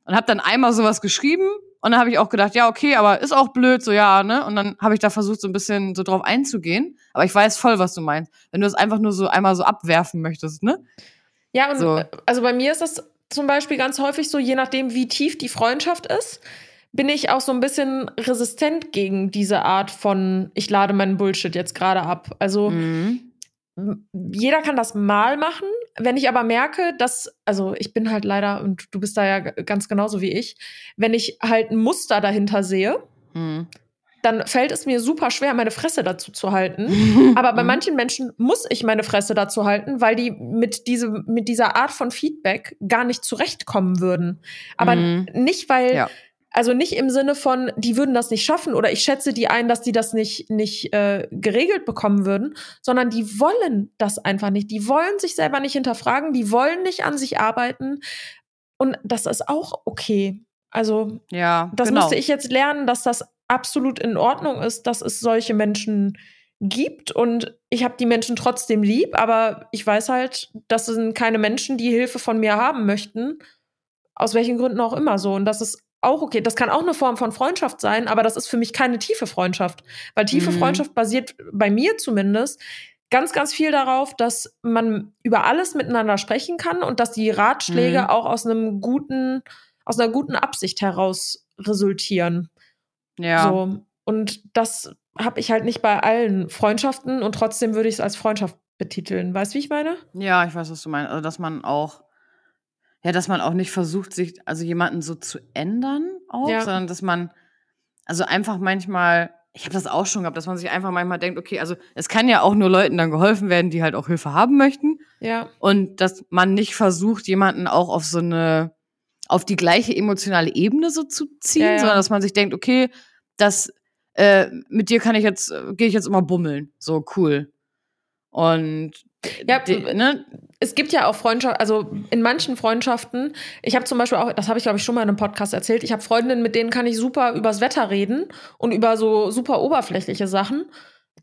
Und habe dann einmal sowas geschrieben und dann habe ich auch gedacht, ja, okay, aber ist auch blöd, so ja, ne? Und dann habe ich da versucht, so ein bisschen so drauf einzugehen. Aber ich weiß voll, was du meinst. Wenn du es einfach nur so einmal so abwerfen möchtest, ne? Ja, und so. also bei mir ist das zum Beispiel ganz häufig so, je nachdem, wie tief die Freundschaft ist, bin ich auch so ein bisschen resistent gegen diese Art von, ich lade meinen Bullshit jetzt gerade ab. Also mhm. Jeder kann das mal machen. Wenn ich aber merke, dass, also ich bin halt leider, und du bist da ja ganz genauso wie ich, wenn ich halt ein Muster dahinter sehe, mhm dann fällt es mir super schwer, meine Fresse dazu zu halten. (laughs) Aber bei mhm. manchen Menschen muss ich meine Fresse dazu halten, weil die mit, diese, mit dieser Art von Feedback gar nicht zurechtkommen würden. Aber mhm. nicht, weil, ja. Also nicht im Sinne von, die würden das nicht schaffen oder ich schätze die ein, dass die das nicht, nicht äh, geregelt bekommen würden, sondern die wollen das einfach nicht. Die wollen sich selber nicht hinterfragen, die wollen nicht an sich arbeiten. Und das ist auch okay. Also, ja, das genau. musste ich jetzt lernen, dass das absolut in Ordnung ist, dass es solche Menschen gibt und ich habe die Menschen trotzdem lieb, aber ich weiß halt, das sind keine Menschen, die Hilfe von mir haben möchten, aus welchen Gründen auch immer so und das ist auch okay. Das kann auch eine Form von Freundschaft sein, aber das ist für mich keine tiefe Freundschaft, weil tiefe mhm. Freundschaft basiert bei mir zumindest ganz, ganz viel darauf, dass man über alles miteinander sprechen kann und dass die Ratschläge mhm. auch aus einem guten, aus einer guten Absicht heraus resultieren. Ja. So. Und das habe ich halt nicht bei allen Freundschaften und trotzdem würde ich es als Freundschaft betiteln. Weißt du, wie ich meine? Ja, ich weiß, was du meinst. Also, dass man auch, ja, dass man auch nicht versucht, sich, also jemanden so zu ändern auch, ja. sondern dass man, also einfach manchmal, ich habe das auch schon gehabt, dass man sich einfach manchmal denkt, okay, also es kann ja auch nur Leuten dann geholfen werden, die halt auch Hilfe haben möchten. Ja. Und dass man nicht versucht, jemanden auch auf so eine, auf die gleiche emotionale Ebene so zu ziehen, ja, ja. sondern dass man sich denkt, okay, das äh, mit dir kann ich jetzt, äh, gehe ich jetzt immer bummeln. So cool. Und ja, ne? es gibt ja auch Freundschaften, also in manchen Freundschaften, ich habe zum Beispiel auch, das habe ich glaube ich schon mal in einem Podcast erzählt, ich habe Freundinnen, mit denen kann ich super übers Wetter reden und über so super oberflächliche Sachen.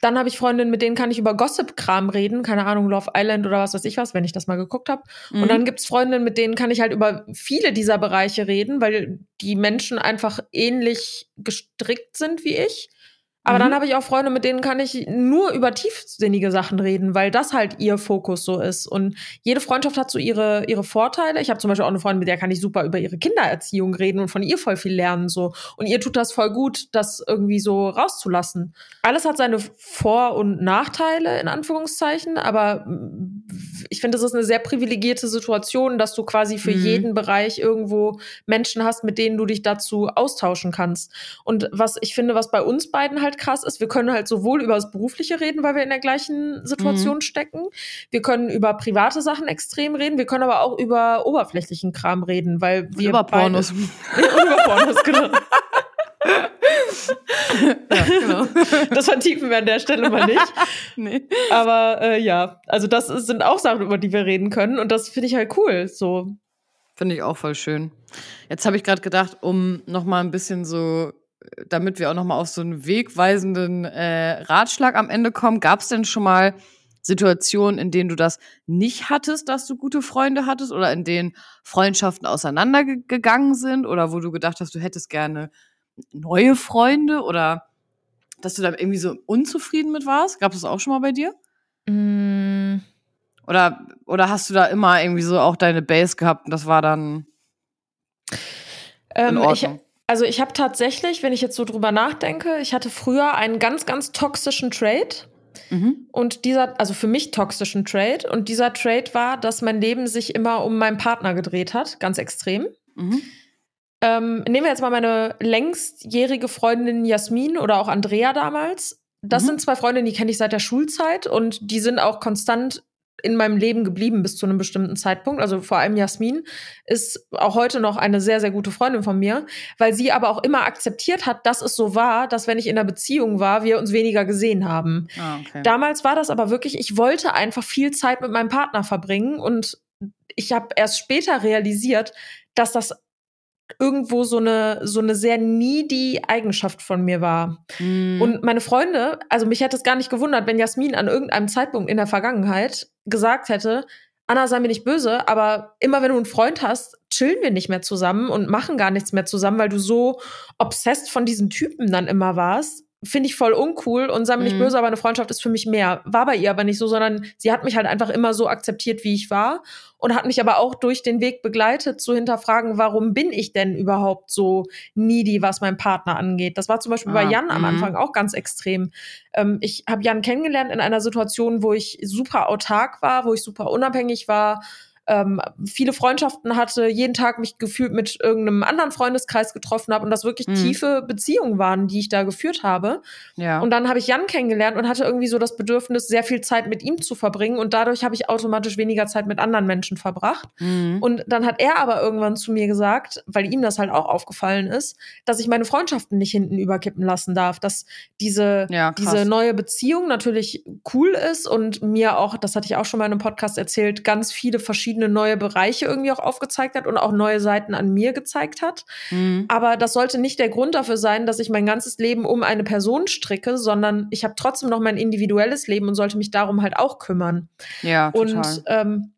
Dann habe ich Freundinnen, mit denen kann ich über Gossip-Kram reden, keine Ahnung, Love Island oder was weiß ich was, wenn ich das mal geguckt habe. Mhm. Und dann gibt's Freundinnen, mit denen kann ich halt über viele dieser Bereiche reden, weil die Menschen einfach ähnlich gestrickt sind wie ich. Aber mhm. dann habe ich auch Freunde, mit denen kann ich nur über tiefsinnige Sachen reden, weil das halt ihr Fokus so ist. Und jede Freundschaft hat so ihre, ihre Vorteile. Ich habe zum Beispiel auch eine Freundin, mit der kann ich super über ihre Kindererziehung reden und von ihr voll viel lernen. so. Und ihr tut das voll gut, das irgendwie so rauszulassen. Alles hat seine Vor- und Nachteile, in Anführungszeichen, aber ich finde, das ist eine sehr privilegierte Situation, dass du quasi für Mhm. jeden Bereich irgendwo Menschen hast, mit denen du dich dazu austauschen kannst. Und was ich finde, was bei uns beiden halt krass ist, wir können halt sowohl über das Berufliche reden, weil wir in der gleichen Mhm. Situation stecken. Wir können über private Sachen extrem reden. Wir können aber auch über oberflächlichen Kram reden, weil wir über Pornos. (laughs) Über Pornos, genau. (laughs) ja, genau. (laughs) Das vertiefen wir an der Stelle mal nicht. nee. Aber äh, ja, also das sind auch Sachen, über die wir reden können. Und das finde ich halt cool. So. Finde ich auch voll schön. Jetzt habe ich gerade gedacht, um noch mal ein bisschen so, damit wir auch noch mal auf so einen wegweisenden äh, Ratschlag am Ende kommen, gab es denn schon mal Situationen, in denen du das nicht hattest, dass du gute Freunde hattest oder in denen Freundschaften auseinandergegangen sind oder wo du gedacht hast, du hättest gerne neue Freunde oder dass du da irgendwie so unzufrieden mit warst? Gab es das auch schon mal bei dir? Mm, Oder, oder hast du da immer irgendwie so auch deine Base gehabt und das war dann in ähm, ich, Ordnung? Also ich habe tatsächlich, wenn ich jetzt so drüber nachdenke, ich hatte früher einen ganz, ganz toxischen Trade. mhm. Und dieser, also für mich toxischen Trade. Und dieser Trade war, dass mein Leben sich immer um meinen Partner gedreht hat, ganz extrem. Mhm. Ähm, nehmen wir jetzt mal meine längstjährige Freundin Jasmin oder auch Andrea damals. Das Mhm. sind zwei Freundinnen, die kenne ich seit der Schulzeit und die sind auch konstant in meinem Leben geblieben bis zu einem bestimmten Zeitpunkt. Also vor allem Jasmin ist auch heute noch eine sehr, sehr gute Freundin von mir, weil sie aber auch immer akzeptiert hat, dass es so war, dass wenn ich in einer Beziehung war, wir uns weniger gesehen haben. Ah, okay. Damals war das aber wirklich, ich wollte einfach viel Zeit mit meinem Partner verbringen und ich habe erst später realisiert, dass das irgendwo so eine so eine sehr needy Eigenschaft von mir war. Mhm. Und meine Freunde, also mich hätte es gar nicht gewundert, wenn Jasmin an irgendeinem Zeitpunkt in der Vergangenheit gesagt hätte, Anna, sei mir nicht böse, aber immer wenn du einen Freund hast, chillen wir nicht mehr zusammen und machen gar nichts mehr zusammen, weil du so obsessed von diesen Typen dann immer warst. Finde ich voll uncool und sei mir nicht Mhm. böse, aber eine Freundschaft ist für mich mehr. War bei ihr aber nicht so, sondern sie hat mich halt einfach immer so akzeptiert, wie ich war und hat mich aber auch durch den Weg begleitet, zu hinterfragen, warum bin ich denn überhaupt so needy, was meinen Partner angeht. Das war zum Beispiel bei Ah, Jan am mhm. Anfang auch ganz extrem. Ähm, ich habe Jan kennengelernt in einer Situation, wo ich super autark war, wo ich super unabhängig war, ähm, viele Freundschaften hatte, jeden Tag mich gefühlt mit irgendeinem anderen Freundeskreis getroffen habe und das wirklich Mhm. tiefe Beziehungen waren, die ich da geführt habe. ja. Und dann habe ich Jan kennengelernt und hatte irgendwie so das Bedürfnis, sehr viel Zeit mit ihm zu verbringen. Und dadurch habe ich automatisch weniger Zeit mit anderen Menschen verbracht. mhm. Und dann hat er aber irgendwann zu mir gesagt, weil ihm das halt auch aufgefallen ist, dass ich meine Freundschaften nicht hinten überkippen lassen darf. Dass diese, Ja, diese neue Beziehung natürlich cool ist und mir auch, das hatte ich auch schon mal in einem Podcast erzählt, ganz viele verschiedene neue Bereiche irgendwie auch aufgezeigt hat und auch neue Seiten an mir gezeigt hat. Mhm. Aber das sollte nicht der Grund dafür sein, dass ich mein ganzes Leben um eine Person stricke, sondern ich habe trotzdem noch mein individuelles Leben und sollte mich darum halt auch kümmern. Ja, total. Und ähm,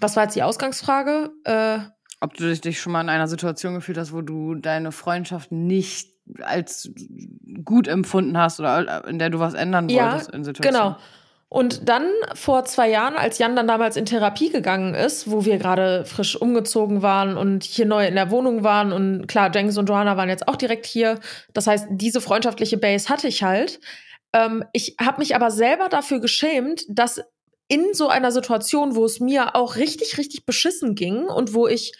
was war jetzt die Ausgangsfrage? Äh, Ob du dich- schon mal in einer Situation gefühlt hast, wo du deine Freundschaft nicht als gut empfunden hast oder in der du was ändern Ja, wolltest in Situationen. Genau. Und dann vor zwei Jahren, als Jan dann damals in Therapie gegangen ist, wo wir gerade frisch umgezogen waren und hier neu in der Wohnung waren und klar, Jenks und Johanna waren jetzt auch direkt hier. Das heißt, diese freundschaftliche Base hatte ich halt. Ähm, ich habe mich aber selber dafür geschämt, dass in so einer Situation, wo es mir auch richtig, richtig beschissen ging und wo ich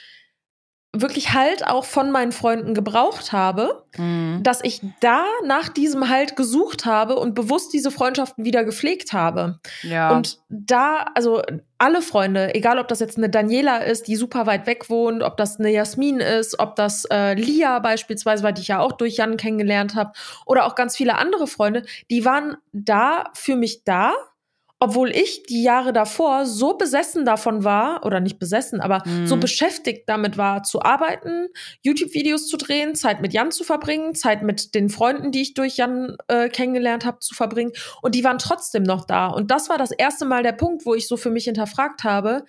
wirklich Halt auch von meinen Freunden gebraucht habe, Mhm. dass ich da nach diesem Halt gesucht habe und bewusst diese Freundschaften wieder gepflegt habe. Ja. Und da, also alle Freunde, egal ob das jetzt eine Daniela ist, die super weit weg wohnt, ob das eine Jasmin ist, ob das äh, Lia beispielsweise war, die ich ja auch durch Jan kennengelernt habe, oder auch ganz viele andere Freunde, die waren da für mich da, obwohl ich die Jahre davor so besessen davon war, oder nicht besessen, aber Mhm. so beschäftigt damit war, zu arbeiten, YouTube-Videos zu drehen, Zeit mit Jan zu verbringen, Zeit mit den Freunden, die ich durch Jan äh, kennengelernt habe, zu verbringen. Und die waren trotzdem noch da. Und das war das erste Mal der Punkt, wo ich so für mich hinterfragt habe,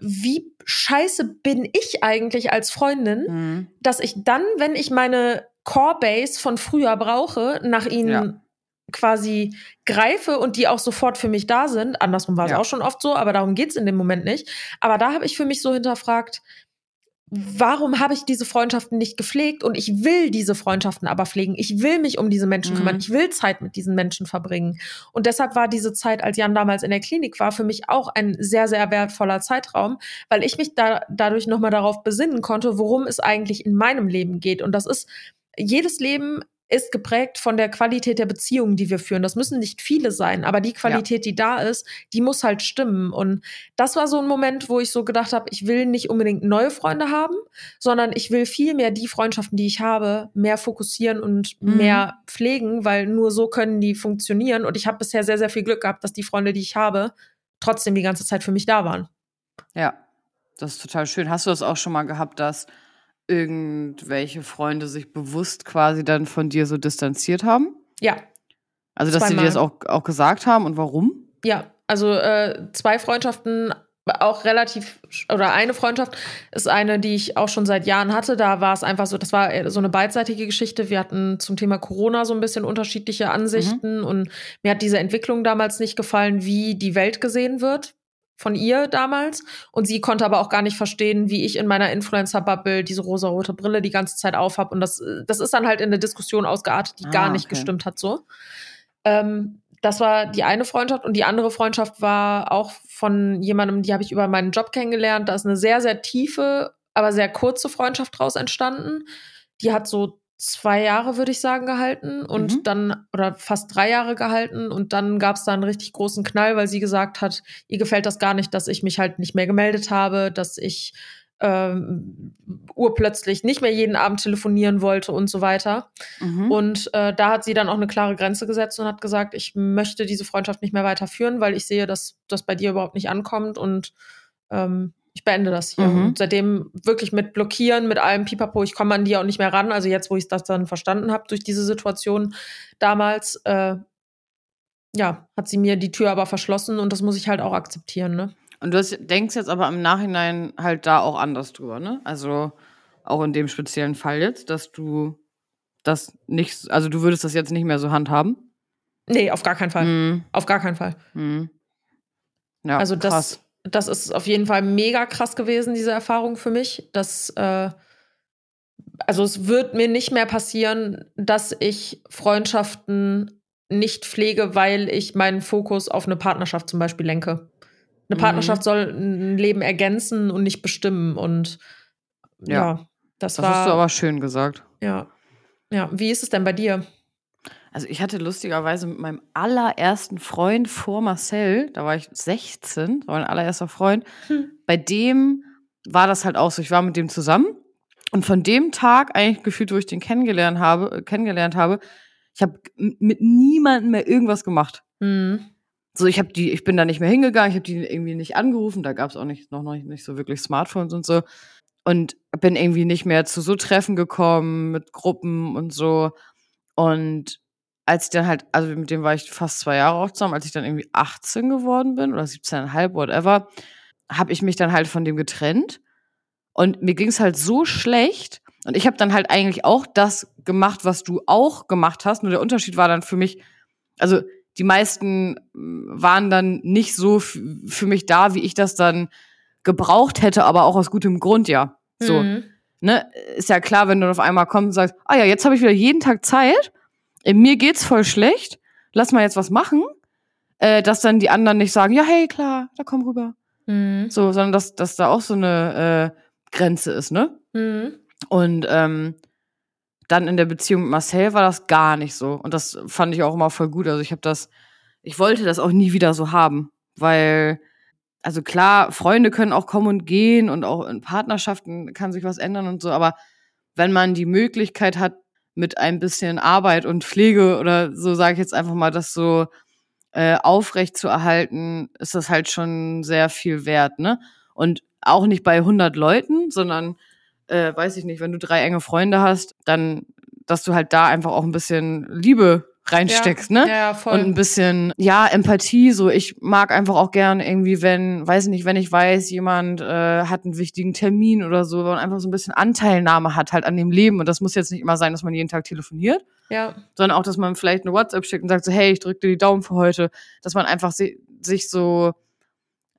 wie scheiße bin ich eigentlich als Freundin, Mhm. dass ich dann, wenn ich meine Core-Base von früher brauche, nach ihnen Ja. Quasi greife und die auch sofort für mich da sind. Andersrum war es Ja. auch schon oft so, aber darum geht's in dem Moment nicht. Aber da habe ich für mich so hinterfragt, warum habe ich diese Freundschaften nicht gepflegt und ich will diese Freundschaften aber pflegen. Ich will mich um diese Menschen kümmern. Mhm. Ich will Zeit mit diesen Menschen verbringen. Und deshalb war diese Zeit, als Jan damals in der Klinik war, für mich auch ein sehr, sehr wertvoller Zeitraum, weil ich mich da dadurch nochmal darauf besinnen konnte, worum es eigentlich in meinem Leben geht. Und das ist, jedes Leben ist geprägt von der Qualität der Beziehungen, die wir führen. Das müssen nicht viele sein, aber die Qualität, die da ist, die muss halt stimmen. Und das war so ein Moment, wo ich so gedacht habe, ich will nicht unbedingt neue Freunde haben, sondern ich will viel mehr die Freundschaften, die ich habe, mehr fokussieren und Mhm. mehr pflegen, weil nur so können die funktionieren. Und ich habe bisher sehr, sehr viel Glück gehabt, dass die Freunde, die ich habe, trotzdem die ganze Zeit für mich da waren. Ja, das ist total schön. Hast du das auch schon mal gehabt, dass irgendwelche Freunde sich bewusst quasi dann von dir so distanziert haben? Ja, Also, dass sie dir Zweimal. das auch, auch gesagt haben und warum? Ja, also äh, zwei Freundschaften, auch relativ, oder eine Freundschaft ist eine, die ich auch schon seit Jahren hatte. Da war es einfach so, das war so eine beidseitige Geschichte. Wir hatten zum Thema Corona so ein bisschen unterschiedliche Ansichten und mir hat diese Entwicklung damals nicht gefallen, wie die Welt gesehen wird von ihr damals. Und sie konnte aber auch gar nicht verstehen, wie ich in meiner Influencer-Bubble diese rosarote Brille die ganze Zeit aufhab. Und das, äh, das ist dann halt in eine Diskussion ausgeartet, die Ah, gar nicht okay. gestimmt hat so. Ähm, das war die eine Freundschaft und die andere Freundschaft war auch von jemandem, die habe ich über meinen Job kennengelernt. Da ist eine sehr, sehr tiefe, aber sehr kurze Freundschaft draus entstanden. Die hat so zwei Jahre, würde ich sagen, gehalten und Mhm. dann, oder fast drei Jahre gehalten und dann gab es da einen richtig großen Knall, weil sie gesagt hat, ihr gefällt das gar nicht, dass ich mich halt nicht mehr gemeldet habe, dass ich ähm, urplötzlich nicht mehr jeden Abend telefonieren wollte und so weiter. Mhm. Und äh, da hat sie dann auch eine klare Grenze gesetzt und hat gesagt, ich möchte diese Freundschaft nicht mehr weiterführen, weil ich sehe, dass das bei dir überhaupt nicht ankommt und ähm, ich beende das hier. Mhm. Seitdem wirklich mit Blockieren, mit allem Pipapo, ich komme an die auch nicht mehr ran. Also jetzt, wo ich das dann verstanden habe durch diese Situation damals, äh, ja, hat sie mir die Tür aber verschlossen und das muss ich halt auch akzeptieren, ne? Und du hast, denkst jetzt aber im Nachhinein halt da auch anders drüber, ne? Also auch in dem speziellen Fall jetzt, dass du das nicht, also du würdest das jetzt nicht mehr so handhaben. Nee, auf gar keinen Fall. Mhm. Auf gar keinen Fall. Mhm. Ja, Also krass. das ist auf jeden Fall mega krass gewesen, diese Erfahrung für mich. Das, äh, also es wird mir nicht mehr passieren, dass ich Freundschaften nicht pflege, weil ich meinen Fokus auf eine Partnerschaft zum Beispiel lenke. Eine Mhm. Partnerschaft soll ein Leben ergänzen und nicht bestimmen. Und ja, Ja. das, Das war. hast du aber schön gesagt. ja. ja, wie ist es denn bei dir? Also ich hatte lustigerweise mit meinem allerersten Freund vor Marcel, da war ich 16, war mein allererster Freund, Hm. bei dem war das halt auch so. Ich war mit dem zusammen und von dem Tag eigentlich gefühlt, wo ich den kennengelernt habe, äh, kennengelernt habe, ich habe mit niemandem mehr irgendwas gemacht. Hm. So, ich habe die, ich bin da nicht mehr hingegangen, ich habe die irgendwie nicht angerufen, da gab es auch nicht, noch, noch nicht so wirklich Smartphones und so. Und bin irgendwie nicht mehr zu so Treffen gekommen mit Gruppen und so. Und als ich dann halt, also mit dem war ich fast zwei Jahre auch zusammen, als ich dann irgendwie 18 geworden bin oder 17,5, whatever, habe ich mich dann halt von dem getrennt. Und mir ging es halt so schlecht. Und ich habe dann halt eigentlich auch das gemacht, was du auch gemacht hast. Nur der Unterschied war dann für mich, also die meisten mm, waren dann nicht so für mich da, wie ich das dann gebraucht hätte, aber auch aus gutem Grund, ja. So, Hm. ne, ist ja klar, wenn du auf einmal kommst und sagst, ah ja, jetzt habe ich wieder jeden Tag Zeit, mir geht's voll schlecht, lass mal jetzt was machen, äh, dass dann die anderen nicht sagen, ja, hey, klar, da komm rüber. Hm. So, sondern dass, dass da auch so eine äh, Grenze ist, ne? Hm. Und ähm, dann in der Beziehung mit Marcel war das gar nicht so. Und das fand ich auch immer voll gut. Also ich habe das, ich wollte das auch nie wieder so haben, weil, also klar, Freunde können auch kommen und gehen und auch in Partnerschaften kann sich was ändern und so, aber wenn man die Möglichkeit hat, mit ein bisschen Arbeit und Pflege oder so sage ich jetzt einfach mal, das so äh, aufrecht zu erhalten, ist das halt schon sehr viel wert, ne? Und auch nicht bei 100 Leuten, sondern äh, weiß ich nicht, wenn du drei enge Freunde hast, dann, dass du halt da einfach auch ein bisschen Liebe reinsteckst, ja. ne? Ja, voll. Und ein bisschen, ja, Empathie, so ich mag einfach auch gern irgendwie, wenn, weiß ich nicht, wenn ich weiß, jemand äh, hat einen wichtigen Termin oder so und einfach so ein bisschen Anteilnahme hat halt an dem Leben. Und das muss jetzt nicht immer sein, dass man jeden Tag telefoniert, ja. sondern auch, dass man vielleicht eine WhatsApp schickt und sagt so, hey, ich drück dir die Daumen für heute, dass man einfach si sich so,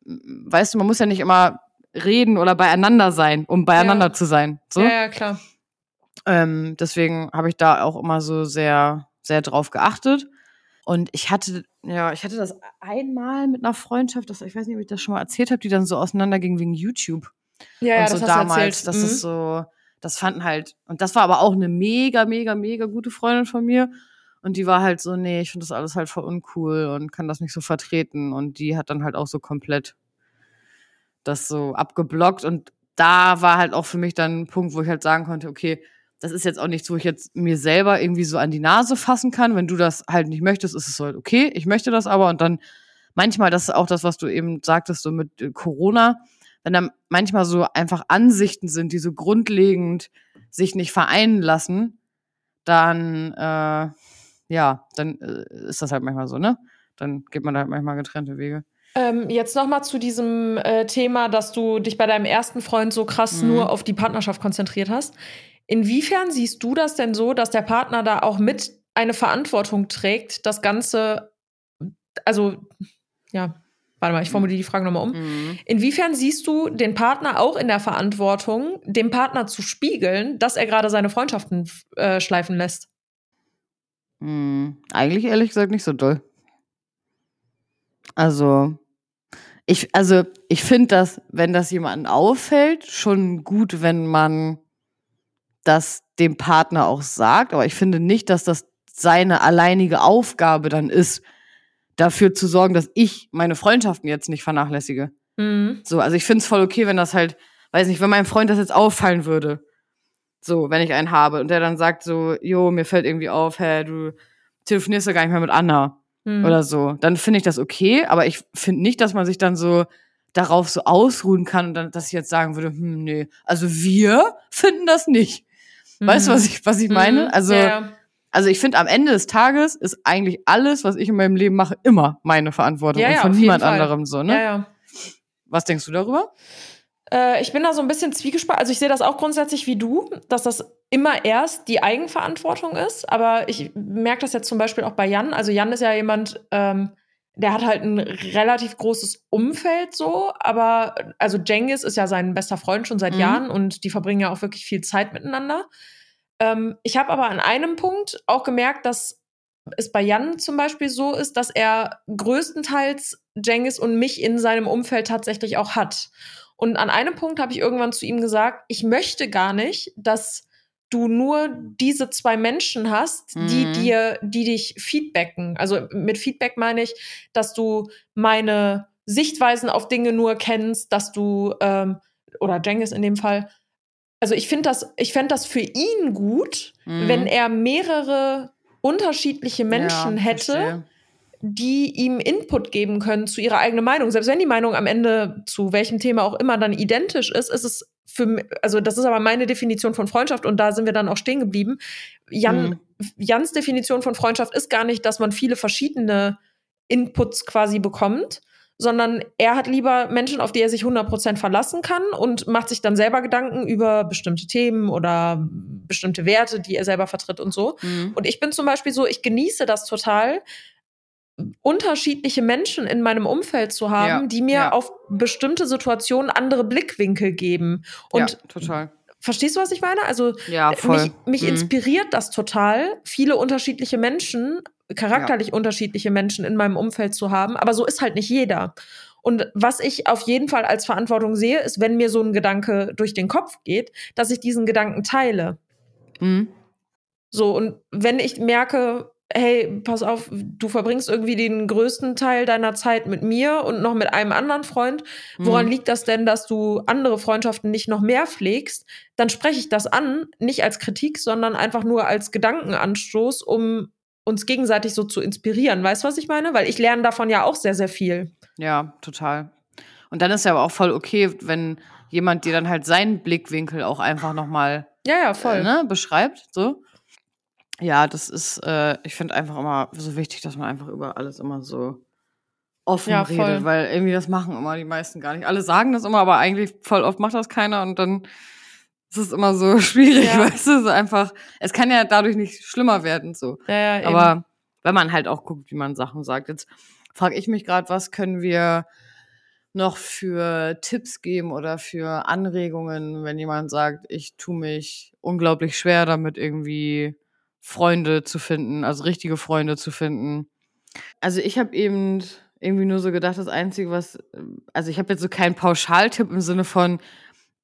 weißt du, man muss ja nicht immer reden oder beieinander sein, um beieinander ja. zu sein. So. Ja, ja, klar. Ähm, deswegen habe ich da auch immer so sehr, sehr drauf geachtet. Und ich hatte, ja, ich hatte das einmal mit einer Freundschaft, das, ich weiß nicht, ob ich das schon mal erzählt habe, die dann so auseinanderging wegen YouTube. Ja, ja, und so das damals, das erzählt. ist so, das fanden halt, und das war aber auch eine mega, mega, mega gute Freundin von mir. Und die war halt so, nee, ich finde das alles halt voll uncool und kann das nicht so vertreten. Und die hat dann halt auch so komplett das so abgeblockt. Und da war halt auch für mich dann ein Punkt, wo ich halt sagen konnte, okay, das ist jetzt auch nichts, wo ich jetzt mir selber irgendwie so an die Nase fassen kann. Wenn du das halt nicht möchtest, ist es halt okay. Ich möchte das aber. Und dann manchmal, das ist auch das, was du eben sagtest, so mit äh, Corona, wenn dann manchmal so einfach Ansichten sind, die so grundlegend sich nicht vereinen lassen, dann, äh, ja, dann äh, ist das halt manchmal so, ne? Dann geht man da halt manchmal getrennte Wege. Ähm, jetzt noch mal zu diesem äh, Thema, dass du dich bei deinem ersten Freund so krass Mhm. nur auf die Partnerschaft konzentriert hast. Inwiefern siehst du das denn so, dass der Partner da auch mit eine Verantwortung trägt, das Ganze, also, ja, warte mal, ich formuliere die Frage nochmal um. Mhm. Inwiefern siehst du den Partner auch in der Verantwortung, dem Partner zu spiegeln, dass er gerade seine Freundschaften äh, schleifen lässt? Mhm. Eigentlich ehrlich gesagt nicht so doll. Also, ich, also, ich finde das, wenn das jemandem auffällt, schon gut, wenn man das dem Partner auch sagt. Aber ich finde nicht, dass das seine alleinige Aufgabe dann ist, dafür zu sorgen, dass ich meine Freundschaften jetzt nicht vernachlässige. Mhm. So, also ich finde es voll okay, wenn das halt, weiß nicht, wenn meinem Freund das jetzt auffallen würde. So, wenn ich einen habe und der dann sagt so, jo, mir fällt irgendwie auf, hä, du telefonierst ja gar nicht mehr mit Anna Mhm. oder so, dann finde ich das okay, aber ich finde nicht, dass man sich dann so darauf so ausruhen kann und dann, dass ich jetzt sagen würde, hm, nee, also wir finden das nicht. Weißt du, was ich, was ich meine? Mhm. Also, ja, also ich finde, am Ende des Tages ist eigentlich alles, was ich in meinem Leben mache, immer meine Verantwortung Ja, und ja, von auf jeden niemand anderem so, ne? ja, ja. Was denkst du darüber? Äh, ich bin da so ein bisschen zwiegespalten. Also ich sehe das auch grundsätzlich wie du, dass das immer erst die Eigenverantwortung ist. Aber ich merke das jetzt zum Beispiel auch bei Jan. Also Jan ist ja jemand, ähm, der hat halt ein relativ großes Umfeld so. Aber also Jengis ist ja sein bester Freund schon seit Mhm. Jahren und die verbringen ja auch wirklich viel Zeit miteinander. Ähm, ich habe aber an einem Punkt auch gemerkt, dass es bei Jan zum Beispiel so ist, dass er größtenteils Jengis und mich in seinem Umfeld tatsächlich auch hat. Und an einem Punkt habe ich irgendwann zu ihm gesagt, ich möchte gar nicht, dass du nur diese zwei Menschen hast, die Mhm. dir, die dich feedbacken. Also mit Feedback meine ich, dass du meine Sichtweisen auf Dinge nur kennst, dass du ähm, oder Jengis in dem Fall. Also ich finde das, ich fände das für ihn gut, Mhm. wenn er mehrere unterschiedliche Menschen Ja, hätte, verstehe. Die ihm Input geben können zu ihrer eigenen Meinung. Selbst wenn die Meinung am Ende zu welchem Thema auch immer dann identisch ist, ist es für also das ist aber meine Definition von Freundschaft und da sind wir dann auch stehen geblieben. Jan, Mhm. Jans Definition von Freundschaft ist gar nicht, dass man viele verschiedene Inputs quasi bekommt, sondern er hat lieber Menschen, auf die er sich 100% verlassen kann und macht sich dann selber Gedanken über bestimmte Themen oder bestimmte Werte, die er selber vertritt und so. Mhm. Und ich bin zum Beispiel so, ich genieße das total, unterschiedliche Menschen in meinem Umfeld zu haben, Ja, die mir ja. auf bestimmte Situationen andere Blickwinkel geben. Und ja, total. verstehst du, was ich meine? Also Ja, voll. mich, mich Mhm. inspiriert das total, viele unterschiedliche Menschen, charakterlich unterschiedliche Menschen in meinem Umfeld zu haben, aber so ist halt nicht jeder. Und was ich auf jeden Fall als Verantwortung sehe, ist, wenn mir so ein Gedanke durch den Kopf geht, dass ich diesen Gedanken teile. Mhm. So, und wenn ich merke, hey, pass auf, du verbringst irgendwie den größten Teil deiner Zeit mit mir und noch mit einem anderen Freund, woran Mhm. liegt das denn, dass du andere Freundschaften nicht noch mehr pflegst? Dann spreche ich das an, nicht als Kritik, sondern einfach nur als Gedankenanstoß, um uns gegenseitig so zu inspirieren. Weißt du, was ich meine? Weil ich lerne davon ja auch sehr, sehr viel. Ja, total. Und dann ist ja aber auch voll okay, wenn jemand dir dann halt seinen Blickwinkel auch einfach nochmal Ja, ja, voll. äh, ne, beschreibt. So. Ja, das ist, äh, ich finde einfach immer so wichtig, dass man einfach über alles immer so offen Ja, redet, voll. weil irgendwie das machen immer die meisten gar nicht. Alle sagen das immer, aber eigentlich voll oft macht das keiner und dann ist es immer so (laughs) schwierig, Ja. weißt du, so einfach, es kann ja dadurch nicht schlimmer werden, so. Ja, ja, eben. Aber wenn man halt auch guckt, wie man Sachen sagt. Jetzt frage ich mich gerade, was können wir, noch für Tipps geben oder für Anregungen, wenn jemand sagt, ich tue mich unglaublich schwer damit irgendwie Freunde zu finden, also richtige Freunde zu finden. Also ich habe eben irgendwie nur so gedacht, das Einzige, was, also ich habe jetzt so keinen Pauschaltipp im Sinne von,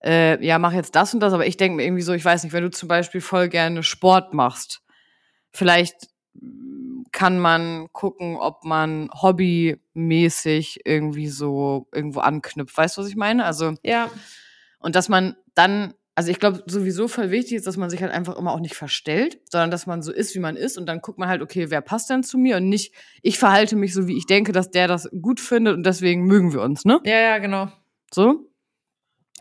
äh, ja, mach jetzt das und das, aber ich denke mir irgendwie so, ich weiß nicht, wenn du zum Beispiel voll gerne Sport machst, vielleicht kann man gucken, ob man hobbymäßig irgendwie so irgendwo anknüpft. Weißt du, was ich meine? Also, Ja. und dass man dann, also ich glaube, sowieso voll wichtig ist, dass man sich halt einfach immer auch nicht verstellt, sondern dass man so ist, wie man ist und dann guckt man halt, okay, wer passt denn zu mir und nicht, ich verhalte mich so, wie ich denke, dass der das gut findet und deswegen mögen wir uns, ne? Ja, ja, genau. So.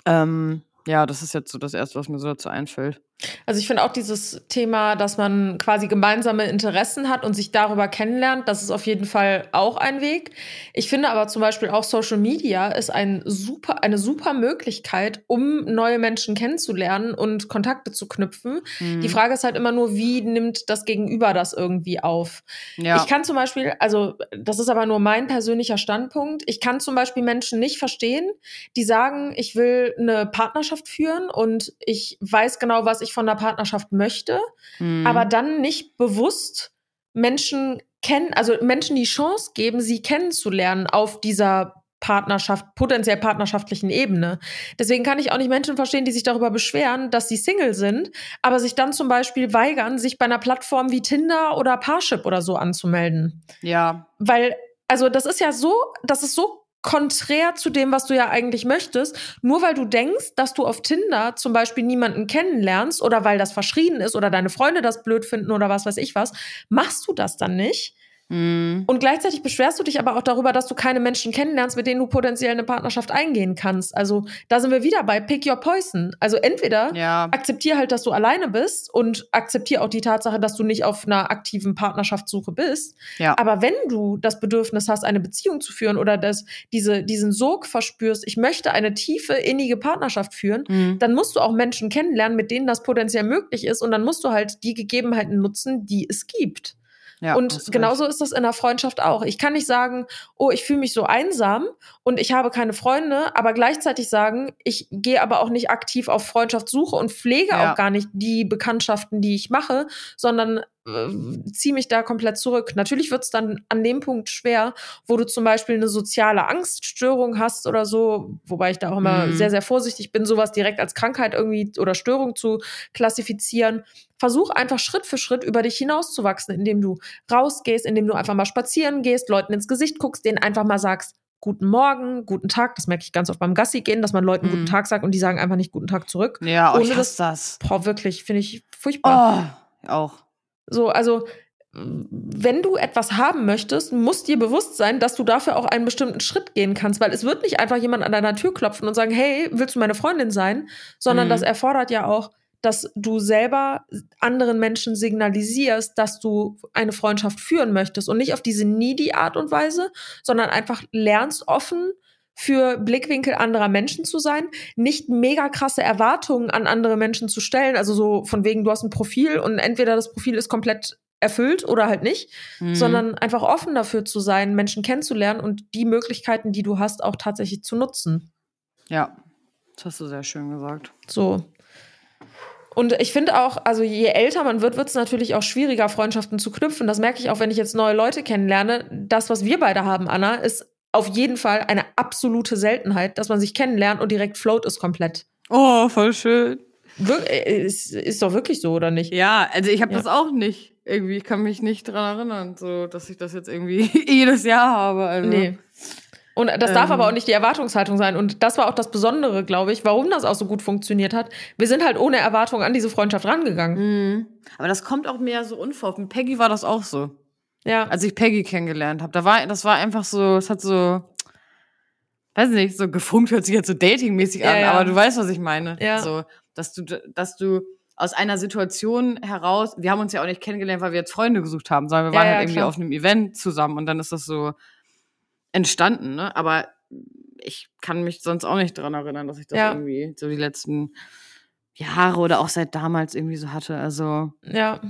Ähm, ja, das ist jetzt so das Erste, was mir so dazu einfällt. Also ich finde auch dieses Thema, dass man quasi gemeinsame Interessen hat und sich darüber kennenlernt, das ist auf jeden Fall auch ein Weg. Ich finde aber zum Beispiel auch Social Media ist ein super, eine super Möglichkeit, um neue Menschen kennenzulernen und Kontakte zu knüpfen. Mhm. Die Frage ist halt immer nur, wie nimmt das Gegenüber das irgendwie auf? Ja. Ich kann zum Beispiel, also das ist aber nur mein persönlicher Standpunkt, ich kann zum Beispiel Menschen nicht verstehen, die sagen, ich will eine Partnerschaft führen und ich weiß genau, was ich von der Partnerschaft möchte, Mhm. aber dann nicht bewusst Menschen kennen, also Menschen die Chance geben, sie kennenzulernen auf dieser Partnerschaft, potenziell partnerschaftlichen Ebene. Deswegen kann ich auch nicht Menschen verstehen, die sich darüber beschweren, dass sie Single sind, aber sich dann zum Beispiel weigern, sich bei einer Plattform wie Tinder oder Parship oder so anzumelden. ja. Weil, also das ist ja so, das ist so konträr zu dem, was du ja eigentlich möchtest. Nur weil du denkst, dass du auf Tinder zum Beispiel niemanden kennenlernst oder weil das verschrien ist oder deine Freunde das blöd finden oder was weiß ich was, machst du das dann nicht. Mhm. Und gleichzeitig beschwerst du dich aber auch darüber, dass du keine Menschen kennenlernst, mit denen du potenziell eine Partnerschaft eingehen kannst. Also da sind wir wieder bei Pick Your Poison. Also entweder Ja. akzeptier halt, dass du alleine bist und akzeptier auch die Tatsache, dass du nicht auf einer aktiven Partnerschaftssuche bist. Ja. Aber wenn du das Bedürfnis hast, eine Beziehung zu führen oder das, diese, diesen Sog verspürst, ich möchte eine tiefe, innige Partnerschaft führen, Mhm. dann musst du auch Menschen kennenlernen, mit denen das potenziell möglich ist. Und dann musst du halt die Gegebenheiten nutzen, die es gibt. Ja, und genauso recht. ist das in der Freundschaft auch. Ich kann nicht sagen, oh, ich fühle mich so einsam und ich habe keine Freunde, aber gleichzeitig sagen, ich gehe aber auch nicht aktiv auf Freundschaftssuche und pflege Ja. auch gar nicht die Bekanntschaften, die ich mache, sondern ziehe mich da komplett zurück. Natürlich wird es dann an dem Punkt schwer, wo du zum Beispiel eine soziale Angststörung hast oder so, wobei ich da auch immer Mhm. sehr, sehr vorsichtig bin, sowas direkt als Krankheit irgendwie oder Störung zu klassifizieren. Versuch einfach Schritt für Schritt über dich hinauszuwachsen, indem du rausgehst, indem du einfach mal spazieren gehst, Leuten ins Gesicht guckst, denen einfach mal sagst, guten Morgen, guten Tag. Das merke ich ganz oft beim Gassi gehen, dass man Leuten Mhm. guten Tag sagt und die sagen einfach nicht guten Tag zurück. Ja, oh, ohne ich das- das. Boah, wirklich, finde ich furchtbar. Oh, auch. So, also wenn du etwas haben möchtest, muss dir bewusst sein, dass du dafür auch einen bestimmten Schritt gehen kannst, weil es wird nicht einfach jemand an deiner Tür klopfen und sagen, hey, willst du meine Freundin sein, sondern Mhm. das erfordert ja auch, dass du selber anderen Menschen signalisierst, dass du eine Freundschaft führen möchtest und nicht auf diese needy Art und Weise, sondern einfach lernst offen für Blickwinkel anderer Menschen zu sein, nicht mega krasse Erwartungen an andere Menschen zu stellen, also so von wegen, du hast ein Profil und entweder das Profil ist komplett erfüllt oder halt nicht, Mhm. sondern einfach offen dafür zu sein, Menschen kennenzulernen und die Möglichkeiten, die du hast, auch tatsächlich zu nutzen. Ja, das hast du sehr schön gesagt. So. Und ich finde auch, also je älter man wird, wird es natürlich auch schwieriger, Freundschaften zu knüpfen. Das merke ich auch, wenn ich jetzt neue Leute kennenlerne. Das, was wir beide haben, Anna, ist auf jeden Fall eine absolute Seltenheit, dass man sich kennenlernt und direkt float ist komplett. Oh, voll schön. Wir äh, ist, ist doch wirklich so, oder nicht? Ja, also ich habe Ja. das auch nicht. Irgendwie, ich kann mich nicht dran erinnern, so dass ich das jetzt irgendwie (laughs) jedes Jahr habe. Also. Nee. Und das darf Ähm. aber auch nicht die Erwartungshaltung sein. Und das war auch das Besondere, glaube ich, warum das auch so gut funktioniert hat. Wir sind halt ohne Erwartung an diese Freundschaft rangegangen. Mhm. Aber das kommt auch mehr so unvor. Mit Peggy war das auch so. Ja. Als ich Peggy kennengelernt habe, da war, das war einfach so, es hat so, weiß nicht, so gefunkt hört sich jetzt so datingmäßig Ja, an, ja. aber du weißt, was ich meine. Ja. So, dass du, dass du aus einer Situation heraus, wir haben uns ja auch nicht kennengelernt, weil wir jetzt Freunde gesucht haben, sondern wir waren ja, halt irgendwie klar. auf einem Event zusammen und dann ist das so entstanden, ne? Aber ich kann mich sonst auch nicht dran erinnern, dass ich das irgendwie so die letzten Jahre oder auch seit damals irgendwie so hatte. Also, Ja.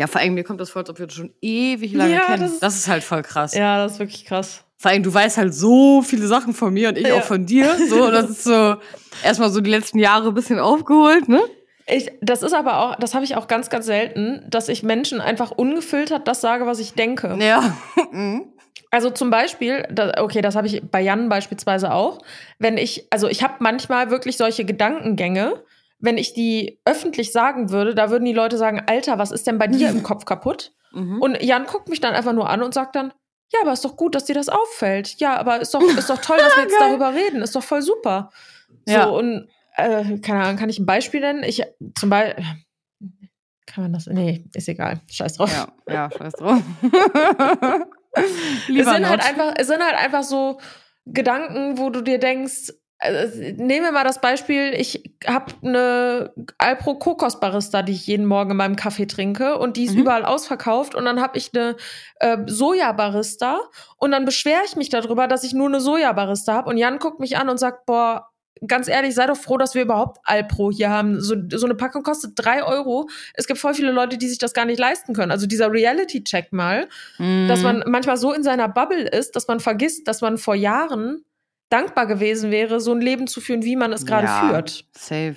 Ja, vor allem mir kommt das vor, als ob wir das schon ewig lange Ja, kennen. das Das ist- ist, halt voll krass. Ja, das ist wirklich krass. Vor allem, du weißt halt so viele Sachen von mir und ich Ja. auch von dir. So, (laughs) das ist so erstmal so die letzten Jahre ein bisschen aufgeholt, ne? Ich, das ist aber auch, das habe ich auch ganz, ganz selten, dass ich Menschen einfach ungefiltert das sage, was ich denke. Ja. (laughs) Mhm. Also zum Beispiel, okay, das habe ich bei Jan beispielsweise auch. Wenn ich, also ich habe manchmal wirklich solche Gedankengänge, wenn ich die öffentlich sagen würde, da würden die Leute sagen, Alter, was ist denn bei dir im (laughs) Kopf kaputt? Mhm. Und Jan guckt mich dann einfach nur an und sagt dann, ja, aber ist doch gut, dass dir das auffällt. Ja, aber ist doch, ist doch toll, dass wir (laughs) jetzt darüber reden. Ist doch voll super. So, Ja. und äh, keine Ahnung, kann ich ein Beispiel nennen? Ich zum Beispiel. Kann man das? Nee, ist egal. Scheiß drauf. Ja, (laughs) ja, scheiß drauf. es sind halt einfach, es sind halt einfach so Gedanken, wo du dir denkst, also, nehmen wir mal das Beispiel, ich habe eine Alpro Kokos Barista, die ich jeden Morgen in meinem Kaffee trinke und die ist Mhm. überall ausverkauft und dann habe ich eine äh, Soja Barista und dann beschwere ich mich darüber, dass ich nur eine Soja Barista habe und Jan guckt mich an und sagt, boah, ganz ehrlich, sei doch froh, dass wir überhaupt Alpro hier haben. So, so eine Packung kostet drei Euro. Es gibt voll viele Leute, die sich das gar nicht leisten können. Also dieser Reality-Check mal, Mhm. dass man manchmal so in seiner Bubble ist, dass man vergisst, dass man vor Jahren dankbar gewesen wäre, so ein Leben zu führen, wie man es gerade Ja. führt. Safe.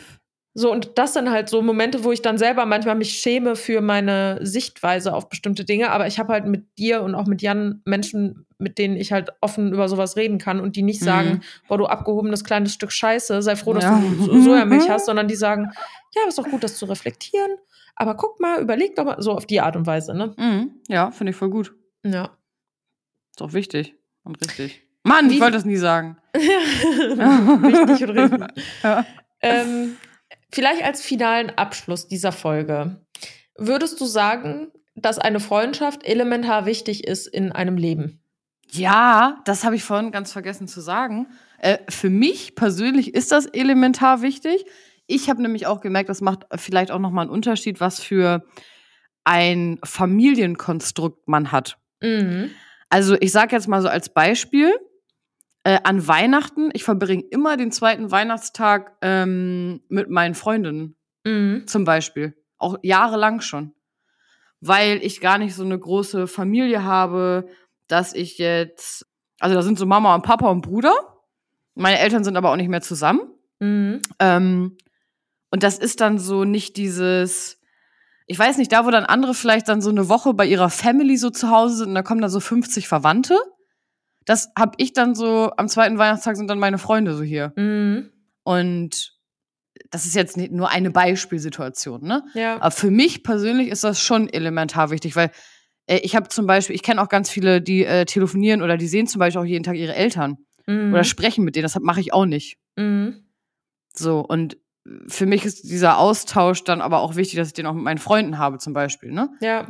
So, und das sind halt so Momente, wo ich dann selber manchmal mich schäme für meine Sichtweise auf bestimmte Dinge. Aber ich habe halt mit dir und auch mit Jan Menschen, mit denen ich halt offen über sowas reden kann und die nicht Mhm. sagen, boah, du abgehobenes kleines Stück Scheiße, sei froh, dass Ja. du so- Sojamilch (laughs) hast, sondern die sagen, ja, ist doch gut, das zu reflektieren. Aber guck mal, überleg doch mal, so auf die Art und Weise, ne? Mhm. Ja, finde ich voll gut. Ja. Ist auch wichtig und richtig. Mann, ich wollte das nie sagen. (laughs) Wichtig und richtig. (laughs) Ja. Ähm, vielleicht als finalen Abschluss dieser Folge. Würdest du sagen, dass eine Freundschaft elementar wichtig ist in einem Leben? Ja, das habe ich vorhin ganz vergessen zu sagen. Äh, für mich persönlich ist das elementar wichtig. Ich habe nämlich auch gemerkt, das macht vielleicht auch nochmal einen Unterschied, was für ein Familienkonstrukt man hat. Mhm. Also ich sage jetzt mal so als Beispiel, äh, an Weihnachten, ich verbringe immer den zweiten Weihnachtstag ähm, mit meinen Freundinnen Mhm. zum Beispiel. Auch jahrelang schon. Weil ich gar nicht so eine große Familie habe, dass ich jetzt, also da sind so Mama und Papa und Bruder. Meine Eltern sind aber auch nicht mehr zusammen. Mhm. Ähm, und das ist dann so nicht dieses, ich weiß nicht, da wo dann andere vielleicht dann so eine Woche bei ihrer Family so zu Hause sind und da kommen dann so 50 Verwandte. Das hab ich dann so, am zweiten Weihnachtstag sind dann meine Freunde so hier. Mhm. Und das ist jetzt nicht nur eine Beispielsituation, ne? Ja. Aber für mich persönlich ist das schon elementar wichtig, weil äh, ich habe zum Beispiel, ich kenne auch ganz viele, die äh, telefonieren oder die sehen zum Beispiel auch jeden Tag ihre Eltern Mhm. oder sprechen mit denen. Das mache ich auch nicht. Mhm. So, und für mich ist dieser Austausch dann aber auch wichtig, dass ich den auch mit meinen Freunden habe, zum Beispiel, ne? Ja.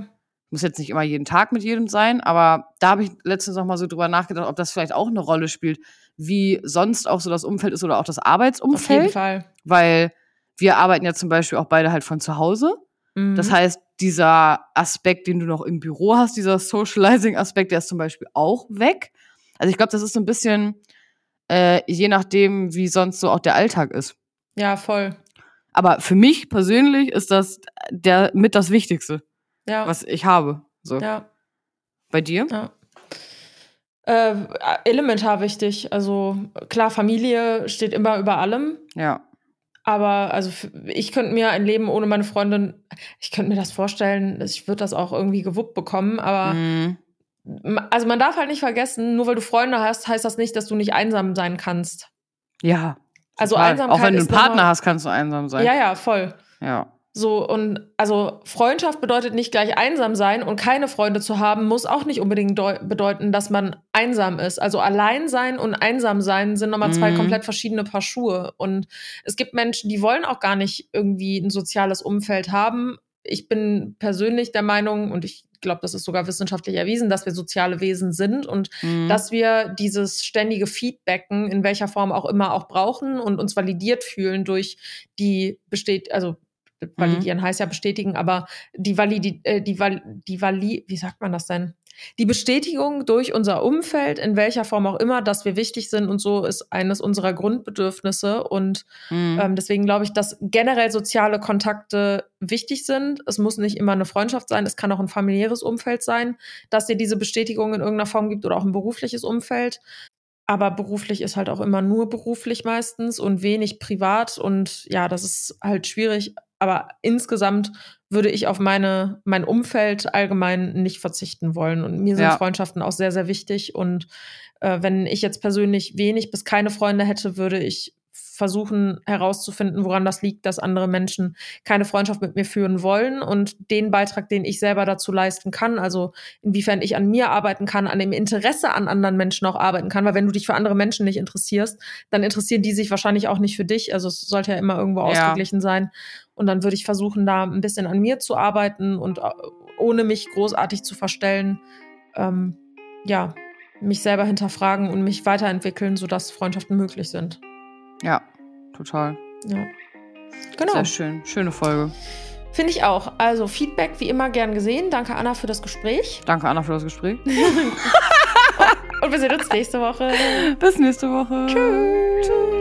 Muss jetzt nicht immer jeden Tag mit jedem sein, aber da habe ich letztens noch mal so drüber nachgedacht, ob das vielleicht auch eine Rolle spielt, wie sonst auch so das Umfeld ist oder auch das Auf jeden Arbeitsumfeld. Fall. Weil wir arbeiten ja zum Beispiel auch beide halt von zu Hause. Mhm. Das heißt, dieser Aspekt, den du noch im Büro hast, dieser Socializing-Aspekt, der ist zum Beispiel auch weg. Also ich glaube, das ist so ein bisschen äh, je nachdem, wie sonst so auch der Alltag ist. ja, voll. Aber für mich persönlich ist das der mit das Wichtigste, Ja. was ich habe. So. Ja. Bei dir? Ja. Äh, elementar wichtig. Also klar, Familie steht immer über allem. Ja. Aber also ich könnte mir ein Leben ohne meine Freundin, ich könnte mir das vorstellen, ich würde das auch irgendwie gewuppt bekommen, aber Mhm. also man darf halt nicht vergessen, nur weil du Freunde hast, heißt das nicht, dass du nicht einsam sein kannst. Ja. Also total. Einsamkeit Auch wenn du einen Partner hast, kannst du einsam sein. Ja, ja, voll. Ja. So, und also Freundschaft bedeutet nicht gleich einsam sein und keine Freunde zu haben, muss auch nicht unbedingt deu- bedeuten, dass man einsam ist. Also allein sein und einsam sein sind nochmal zwei Mhm. komplett verschiedene Paar Schuhe. Und es gibt Menschen, die wollen auch gar nicht irgendwie ein soziales Umfeld haben. Ich bin persönlich der Meinung, und ich glaube, das ist sogar wissenschaftlich erwiesen, dass wir soziale Wesen sind und Mhm. dass wir dieses ständige Feedbacken in welcher Form auch immer auch brauchen und uns validiert fühlen durch die besteht, also validieren heißt ja bestätigen, aber die Validi, äh, die, Val, die Vali, wie sagt man das denn? die Bestätigung durch unser Umfeld, in welcher Form auch immer, dass wir wichtig sind und so, ist eines unserer Grundbedürfnisse. Und mhm. ähm, deswegen glaube ich, dass generell soziale Kontakte wichtig sind. Es muss nicht immer eine Freundschaft sein, es kann auch ein familiäres Umfeld sein, dass dir diese Bestätigung in irgendeiner Form gibt oder auch ein berufliches Umfeld. Aber beruflich ist halt auch immer nur beruflich meistens und wenig privat. Und ja, das ist halt schwierig. Aber insgesamt würde ich auf meine, mein Umfeld allgemein nicht verzichten wollen. Und mir sind ja. Freundschaften auch sehr, sehr wichtig. Und äh, wenn ich jetzt persönlich wenig bis keine Freunde hätte, würde ich versuchen herauszufinden, woran das liegt, dass andere Menschen keine Freundschaft mit mir führen wollen und den Beitrag, den ich selber dazu leisten kann, also inwiefern ich an mir arbeiten kann, an dem Interesse an anderen Menschen auch arbeiten kann, weil wenn du dich für andere Menschen nicht interessierst, dann interessieren die sich wahrscheinlich auch nicht für dich, also es sollte ja immer irgendwo ja. ausgeglichen sein und dann würde ich versuchen, da ein bisschen an mir zu arbeiten und äh, ohne mich großartig zu verstellen, ähm, ja, mich selber hinterfragen und mich weiterentwickeln, sodass Freundschaften möglich sind. Ja, total. Ja. Genau. Sehr schön. Schöne Folge. Finde ich auch. Also Feedback wie immer gern gesehen. Danke Anna für das Gespräch. Danke Anna für das Gespräch. (laughs) Und wir sehen uns nächste Woche. Bis nächste Woche. Tschüss. Tschüss.